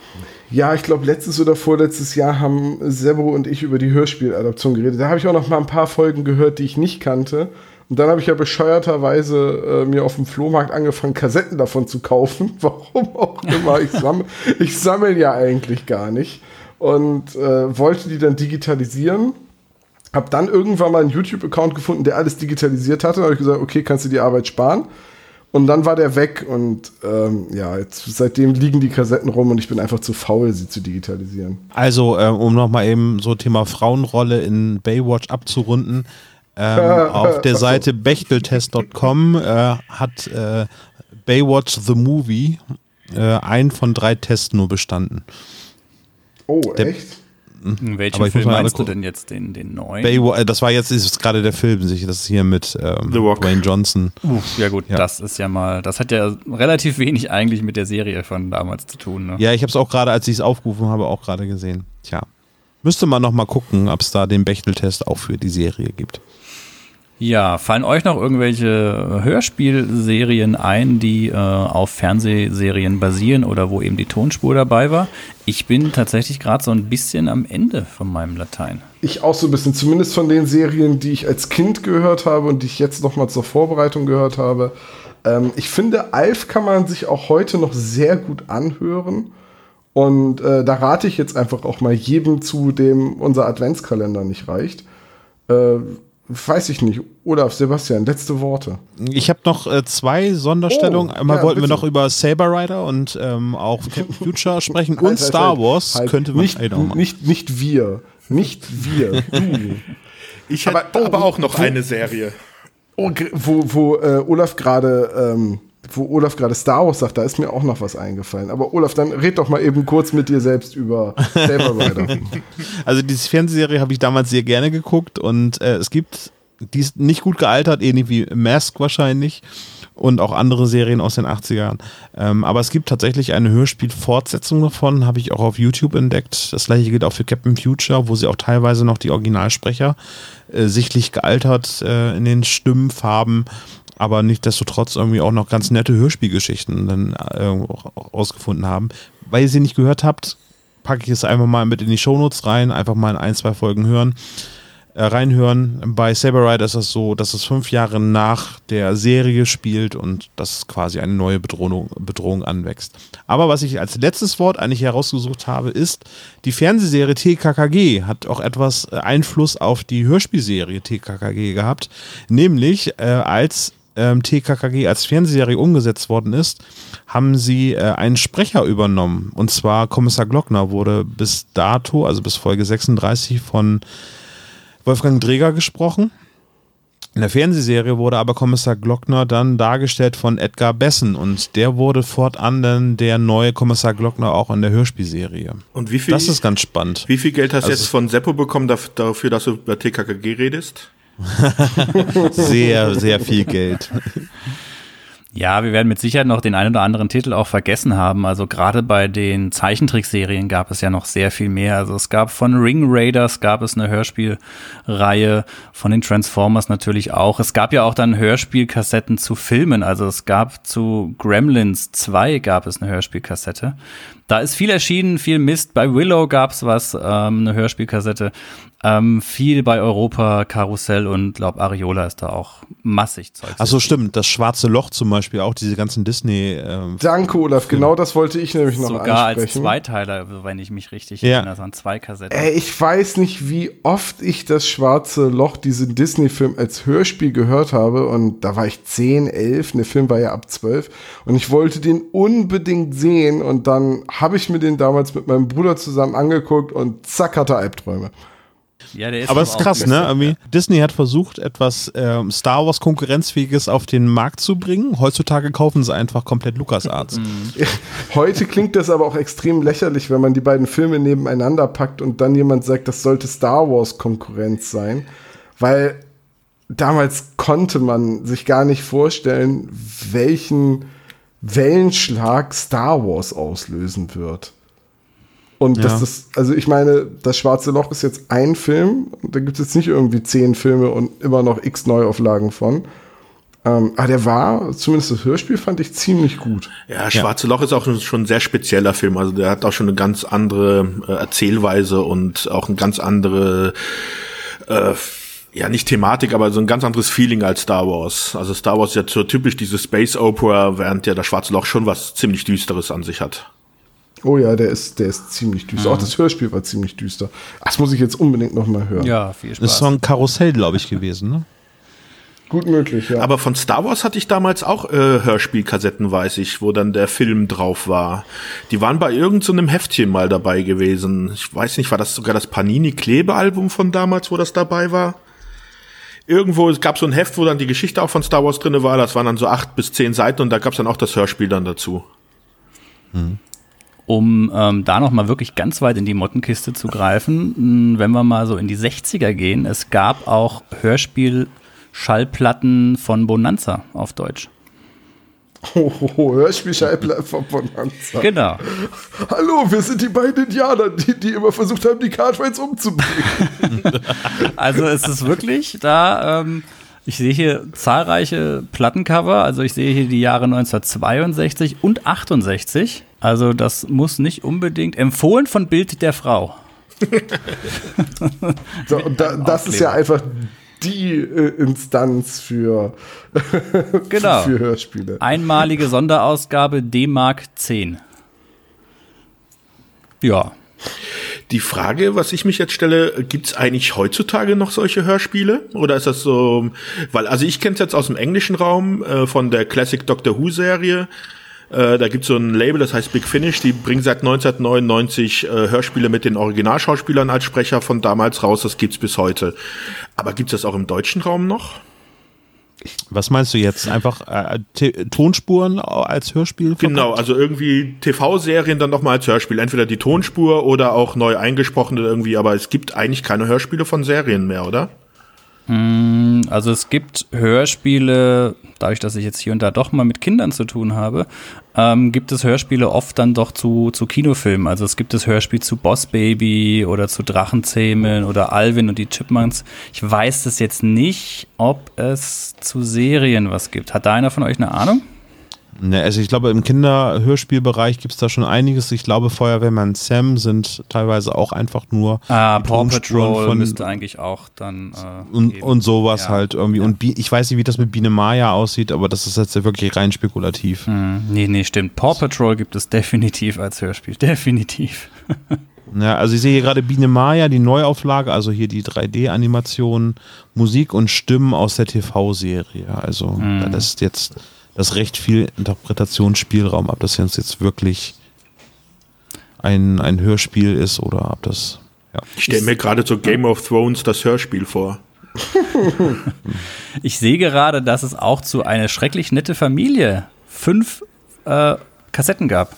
Ja, ich glaube, letztes oder vorletztes Jahr haben Sebo und ich über die Hörspieladaption geredet. Da habe ich auch noch mal ein paar Folgen gehört, die ich nicht kannte. Und dann habe ich ja bescheuerterweise äh, mir auf dem Flohmarkt angefangen, Kassetten davon zu kaufen. Warum auch immer. Ich sammle ich sammel ja eigentlich gar nicht. Und äh, wollte die dann digitalisieren. Hab dann irgendwann mal einen YouTube-Account gefunden, der alles digitalisiert hatte. Da habe ich gesagt, okay, kannst du die Arbeit sparen. Und dann war der weg und ähm, ja, jetzt seitdem liegen die Kassetten rum und ich bin einfach zu faul, sie zu digitalisieren. Also, äh, um nochmal eben so Thema Frauenrolle in Baywatch abzurunden. Ähm, auf der Seite bechteltest.com äh, hat äh, Baywatch the Movie äh, ein von drei Tests nur bestanden. Oh, Der- echt? Welchen Aber ich Film meinst du denn jetzt? Den, den neuen? Baywatch, äh, das war jetzt ist gerade der Film, sich das ist hier mit ähm. Dwayne Johnson. Uff, ja gut, Ja. das ist ja mal, das hat ja relativ wenig eigentlich mit der Serie von damals zu tun. Ne? Ja, ich habe es auch gerade, als ich es aufgerufen habe, auch gerade gesehen. Tja, müsste man noch mal gucken, ob es da den Bechteltest auch für die Serie gibt. Ja, fallen euch noch irgendwelche Hörspielserien ein, die äh, auf Fernsehserien basieren oder wo eben die Tonspur dabei war? Ich bin tatsächlich gerade so ein bisschen am Ende von meinem Latein. Ich auch so ein bisschen, zumindest von den Serien, die ich als Kind gehört habe und die ich jetzt noch mal zur Vorbereitung gehört habe. Ähm, ich finde, Alf kann man sich auch heute noch sehr gut anhören. Und äh, da rate ich jetzt einfach auch mal jedem zu, dem unser Adventskalender nicht reicht. Äh, weiß ich nicht. Olaf, Sebastian, letzte Worte. Ich habe noch äh, zwei Sonderstellungen. Oh, Einmal ja, wollten wir bitte. noch über Saber Rider und ähm, auch Captain Future sprechen und Halt, Star halt, Wars halt. könnte man nicht, ey, nicht, nicht wir. Nicht wir. Du. Ich hätte Aber- aber, auch noch wo- eine Serie. Oh, wo, wo äh, Olaf gerade ähm, wo Olaf gerade Star Wars sagt, da ist mir auch noch was eingefallen. Aber Olaf, dann red doch mal eben kurz mit dir selbst über Saber Rider. Also diese Fernsehserie habe ich damals sehr gerne geguckt und äh, es gibt, die ist nicht gut gealtert, ähnlich wie Mask wahrscheinlich und auch andere Serien aus den 80ern. Ähm, aber es gibt tatsächlich eine Hörspiel-Fortsetzung davon, habe ich auch auf YouTube entdeckt. Das gleiche gilt auch für Captain Future, wo sie auch teilweise noch die Originalsprecher äh, sichtlich gealtert äh, in den Stimmfarben, aber nichtsdestotrotz irgendwie auch noch ganz nette Hörspielgeschichten dann äh, rausgefunden haben. Weil ihr sie nicht gehört habt, packe ich es einfach mal mit in die Shownotes rein, einfach mal in ein, zwei Folgen hören, äh, reinhören. Bei Saber Rider ist es so, dass es fünf Jahre nach der Serie spielt und dass quasi eine neue Bedrohung, Bedrohung anwächst. Aber was ich als letztes Wort eigentlich herausgesucht habe, ist, die Fernsehserie TKKG hat auch etwas äh, Einfluss auf die Hörspielserie TKKG gehabt, nämlich äh, als ähm, TKKG als Fernsehserie umgesetzt worden ist, haben sie äh, einen Sprecher übernommen. Und zwar Kommissar Glockner wurde bis dato, also bis Folge 36 von Wolfgang Dreger gesprochen. In der Fernsehserie wurde aber Kommissar Glockner dann dargestellt von Edgar Bessen und der wurde fortan dann der neue Kommissar Glockner auch in der Hörspielserie. Und wie viel, Das ist ganz spannend. wie viel Geld hast du Also- jetzt von Seppo bekommen daf- dafür, dass du über TKKG redest? Sehr, sehr viel Geld. Ja, wir werden mit Sicherheit noch den einen oder anderen Titel auch vergessen haben. Also gerade bei den Zeichentrickserien gab es ja noch sehr viel mehr. Also es gab von Ring Raiders gab es eine Hörspielreihe, von den Transformers natürlich auch. Es gab ja auch dann Hörspielkassetten zu Filmen. Also es gab zu Gremlins 2 gab es eine Hörspielkassette. Da ist viel erschienen, viel Mist. Bei Willow gab es was, ähm, eine Hörspielkassette. Ähm, viel bei Europa, Karussell und glaub Ariola ist da auch massig Zeug. Ach so, stimmt. Das Schwarze Loch zum Beispiel, auch diese ganzen Disney. Ähm, Danke, Olaf. Genau das wollte ich nämlich noch Sogar als ansprechen. Zweiteiler, wenn ich mich richtig Ja. erinnere, an zwei Kassetten. Ey, ich weiß nicht, wie oft ich das Schwarze Loch, diesen Disney-Film als Hörspiel gehört habe. Und da war ich 10, 11, der Film war ja ab 12. Und ich wollte den unbedingt sehen. Und dann habe ich mir den damals mit meinem Bruder zusammen angeguckt und zack, hatte Albträume. Ja, der ist aber es ist krass, ne? Irgendwie Disney hat versucht, etwas ähm, Star Wars konkurrenzfähiges auf den Markt zu bringen. Heutzutage kaufen sie einfach komplett LucasArts. Heute klingt das aber auch extrem lächerlich, wenn man die beiden Filme nebeneinander packt und dann jemand sagt, das sollte Star Wars Konkurrenz sein. Weil damals konnte man sich gar nicht vorstellen, welchen Wellenschlag Star Wars auslösen wird. Und Ja. das, also ich meine, das Schwarze Loch ist jetzt ein Film, und da gibt es jetzt nicht irgendwie zehn Filme und immer noch x Neuauflagen von. Ähm, aber der war, zumindest das Hörspiel fand ich ziemlich gut. Ja, Schwarze Loch ist auch schon ein sehr spezieller Film. Also der hat auch schon eine ganz andere äh, Erzählweise und auch eine ganz andere, äh, ja nicht Thematik, aber so ein ganz anderes Feeling als Star Wars. Also Star Wars ist ja so typisch diese Space Opera, während ja das Schwarze Loch schon was ziemlich Düsteres an sich hat. Oh ja, der ist, der ist ziemlich düster. Auch das Hörspiel war ziemlich düster. Das muss ich jetzt unbedingt noch mal hören. Ja, viel Das ist Spaß. so ein Karussell, glaube ich, gewesen, ne? Gut möglich, ja. Aber von Star Wars hatte ich damals auch äh, Hörspielkassetten, weiß ich, wo dann der Film drauf war. Die waren bei irgendeinem so einem Heftchen mal dabei gewesen. Ich weiß nicht, war das sogar das Panini-Klebealbum von damals, wo das dabei war? Irgendwo, es gab so ein Heft, wo dann die Geschichte auch von Star Wars drinne war. Das waren dann so acht bis zehn Seiten und da gab es dann auch das Hörspiel dann dazu. Um ähm, da noch mal wirklich ganz weit in die Mottenkiste zu greifen, mh, wenn wir mal so in die 60er gehen, es gab auch Hörspiel-Schallplatten von Bonanza auf Deutsch. Oh, oh, oh, Hörspielschallplatte von Bonanza. Genau. Hallo, wir sind die beiden Indianer, die, die immer versucht haben, die Cardfights umzubringen. Also es ist wirklich da, ähm, ich sehe hier zahlreiche Plattencover, also ich sehe hier die Jahre 1962 und 68. Also das muss nicht unbedingt empfohlen von Bild der Frau. So, da, das ist ja einfach die äh, Instanz für, Genau. für Hörspiele. Einmalige Sonderausgabe D-Mark 10. Ja. Die Frage, was ich mich jetzt stelle, gibt's eigentlich heutzutage noch solche Hörspiele? Oder ist das so, weil, also ich kenne es jetzt aus dem englischen Raum, äh, von der Classic Doctor Who Serie. Äh, da gibt's so ein Label, das heißt Big Finish, die bringen seit 1999 äh, Hörspiele mit den Originalschauspielern als Sprecher von damals raus, das gibt's bis heute. Aber gibt's das auch im deutschen Raum noch? Was meinst du jetzt? Einfach äh, Tonspuren als Hörspiel? Genau, also irgendwie TV-Serien dann nochmal als Hörspiel. Entweder die Tonspur oder auch neu eingesprochene irgendwie, aber es gibt eigentlich keine Hörspiele von Serien mehr, oder? Also es gibt Hörspiele, dadurch, dass ich jetzt hier und da doch mal mit Kindern zu tun habe, ähm, gibt es Hörspiele oft dann doch zu, zu Kinofilmen. Also es gibt das Hörspiel zu Boss Baby oder zu Drachenzähmen oder Alvin und die Chipmunks. Ich weiß das jetzt nicht, ob es zu Serien was gibt. Hat da einer von euch eine Ahnung? Ne, also ich glaube, im Kinderhörspielbereich gibt es da schon einiges. Ich glaube, Feuerwehrmann Sam sind teilweise auch einfach nur Ah, Paw Patrol von- müsste eigentlich auch dann äh, und, und sowas Ja. halt irgendwie. Und Bi ich weiß nicht, wie das mit Biene Maya aussieht, aber das ist jetzt wirklich rein spekulativ. Hm, nee, nee, stimmt. Paw Patrol gibt es definitiv als Hörspiel. Definitiv. Ja, also ich sehe hier gerade Biene Maya, die Neuauflage, also hier die 3D-Animation, Musik und Stimmen aus der TV-Serie. Also Mhm. da lässt jetzt das recht viel Interpretationsspielraum, ob das jetzt, jetzt wirklich ein, ein Hörspiel ist oder ob das. Ja. Ich stelle mir gerade so Game of Thrones das Hörspiel vor. ich sehe gerade, dass es auch zu einer schrecklich nette Familie fünf äh, Kassetten gab.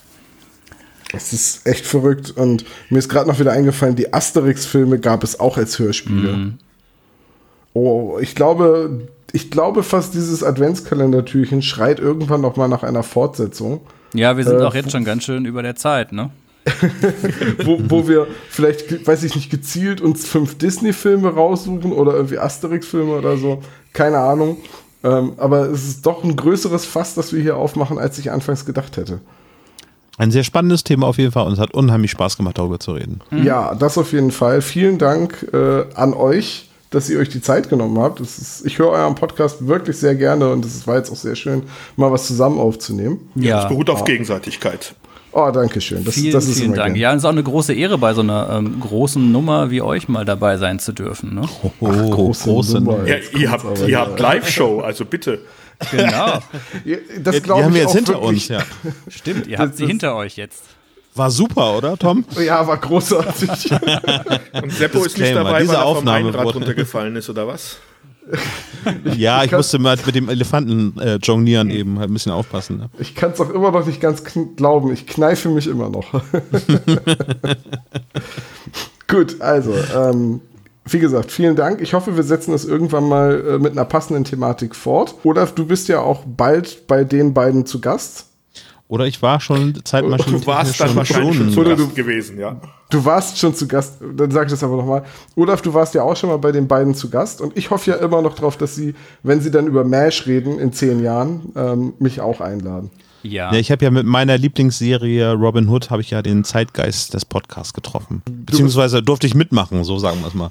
Es ist echt verrückt und mir ist gerade noch wieder eingefallen, die Asterix-Filme gab es auch als Hörspiele. Mhm. Oh, ich glaube, ich glaube fast dieses Adventskalendertürchen schreit irgendwann noch mal nach einer Fortsetzung. Ja, wir sind äh, auch jetzt schon ganz schön über der Zeit, ne? wo, wo wir vielleicht, weiß ich nicht, gezielt uns fünf Disney-Filme raussuchen oder irgendwie Asterix-Filme oder so. Keine Ahnung. Ähm, aber es ist doch ein größeres Fass, das wir hier aufmachen, als ich anfangs gedacht hätte. Ein sehr spannendes Thema auf jeden Fall und es hat unheimlich Spaß gemacht, darüber zu reden. Mhm. Ja, das auf jeden Fall. Vielen Dank äh, an euch, dass ihr euch die Zeit genommen habt. Ist, ich höre euren Podcast wirklich sehr gerne und es war jetzt auch sehr schön, mal was zusammen aufzunehmen. Ja, es beruht auf Gegenseitigkeit. Oh, danke schön. Das, vielen, das ist vielen Dank. Gern. Ja, es ist auch eine große Ehre, bei so einer ähm, großen Nummer wie euch mal dabei sein zu dürfen. Ne? Oh, Ach, große, große Nummer. Ja, ihr habt, ihr habt Live-Show, also bitte. Genau. das die haben wir jetzt hinter uns, ja. Stimmt, ihr habt das, sie hinter euch jetzt. War super, oder, Tom? Ja, war großartig. Und Seppo ist nicht dabei, Diese weil er Aufnahme vom Einrad runtergefallen ist, oder was? ja, ich musste mal mit dem Elefanten äh, jonglieren eben, halt ein bisschen aufpassen. Ne? Ich kann es auch immer noch nicht ganz glauben. Ich kneife mich immer noch. Gut, also, ähm, wie gesagt, vielen Dank. Ich hoffe, wir setzen das irgendwann mal äh, mit einer passenden Thematik fort. Olaf, du bist ja auch bald bei den beiden zu Gast. Oder ich war schon Zeitmaschinen. Du warst dann wahrscheinlich schon zu Gast gewesen, ja. Du warst schon zu Gast, dann sag ich das aber nochmal. Olaf, du warst ja auch schon mal bei den beiden zu Gast und ich hoffe ja immer noch drauf, dass sie, wenn sie dann über MASH reden in zehn Jahren, ähm, mich auch einladen. Ja. ja ich habe ja mit meiner Lieblingsserie Robin Hood habe ich ja den Zeitgeist des Podcasts getroffen. Beziehungsweise durfte ich mitmachen, so sagen wir es mal.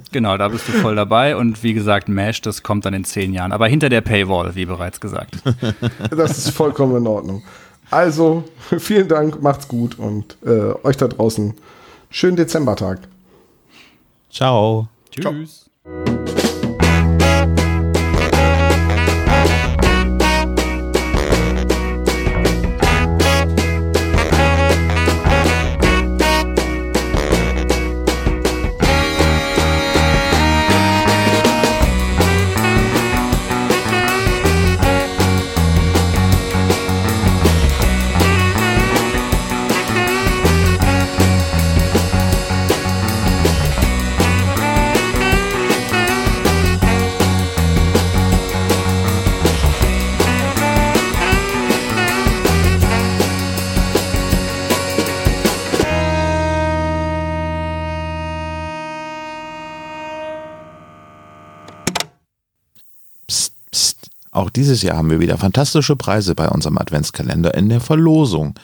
genau, da bist du voll dabei und wie gesagt, MASH, das kommt dann in zehn Jahren. Aber hinter der Paywall, wie bereits gesagt. das ist vollkommen in Ordnung. Also, vielen Dank, macht's gut und äh, euch da draußen schönen Dezembertag. Ciao. Tschüss. Ciao. Auch dieses Jahr haben wir wieder fantastische Preise bei unserem Adventskalender in der Verlosung.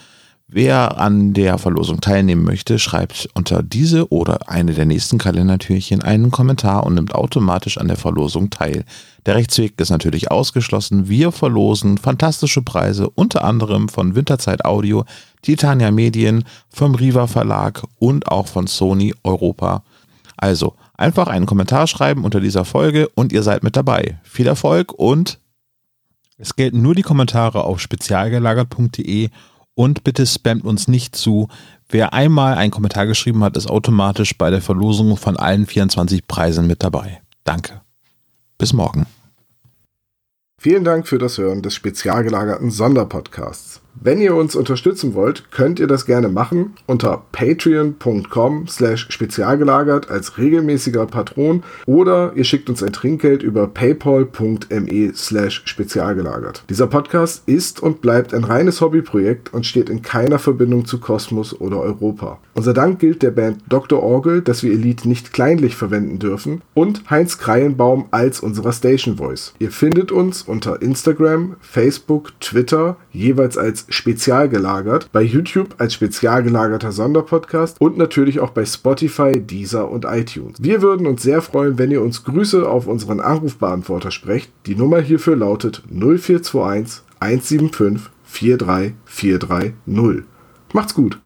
Wer an der Verlosung teilnehmen möchte, schreibt unter diese oder eine der nächsten Kalendertürchen einen Kommentar und nimmt automatisch an der Verlosung teil. Der Rechtsweg ist natürlich ausgeschlossen. Wir verlosen fantastische Preise, unter anderem von Winterzeit Audio, Titania Medien, vom Riva Verlag und auch von Sony Europa. Also einfach einen Kommentar schreiben unter dieser Folge und ihr seid mit dabei. Viel Erfolg und es gelten nur die Kommentare auf spezialgelagert.de und bitte spammt uns nicht zu. Wer einmal einen Kommentar geschrieben hat, ist automatisch bei der Verlosung von allen 24 Preisen mit dabei. Danke. Bis morgen. Vielen Dank für das Hören des spezial gelagerten Sonderpodcasts. Wenn ihr uns unterstützen wollt, könnt ihr das gerne machen unter patreon.com slash spezialgelagert als regelmäßiger Patron oder ihr schickt uns ein Trinkgeld über paypal.me slash spezialgelagert. Dieser Podcast ist und bleibt ein reines Hobbyprojekt und steht in keiner Verbindung zu Kosmos oder Europa. Unser Dank gilt der Band Dr. Orgel, dass wir Elite nicht kleinlich verwenden dürfen und Heinz Kreienbaum als unserer Station Voice. Ihr findet uns unter Instagram, Facebook, Twitter, jeweils als spezial gelagert, bei YouTube als spezial gelagerter Sonderpodcast und natürlich auch bei Spotify, Deezer und iTunes. Wir würden uns sehr freuen, wenn ihr uns Grüße auf unseren Anrufbeantworter sprecht. Die Nummer hierfür lautet 0421 175 43430. Macht's gut!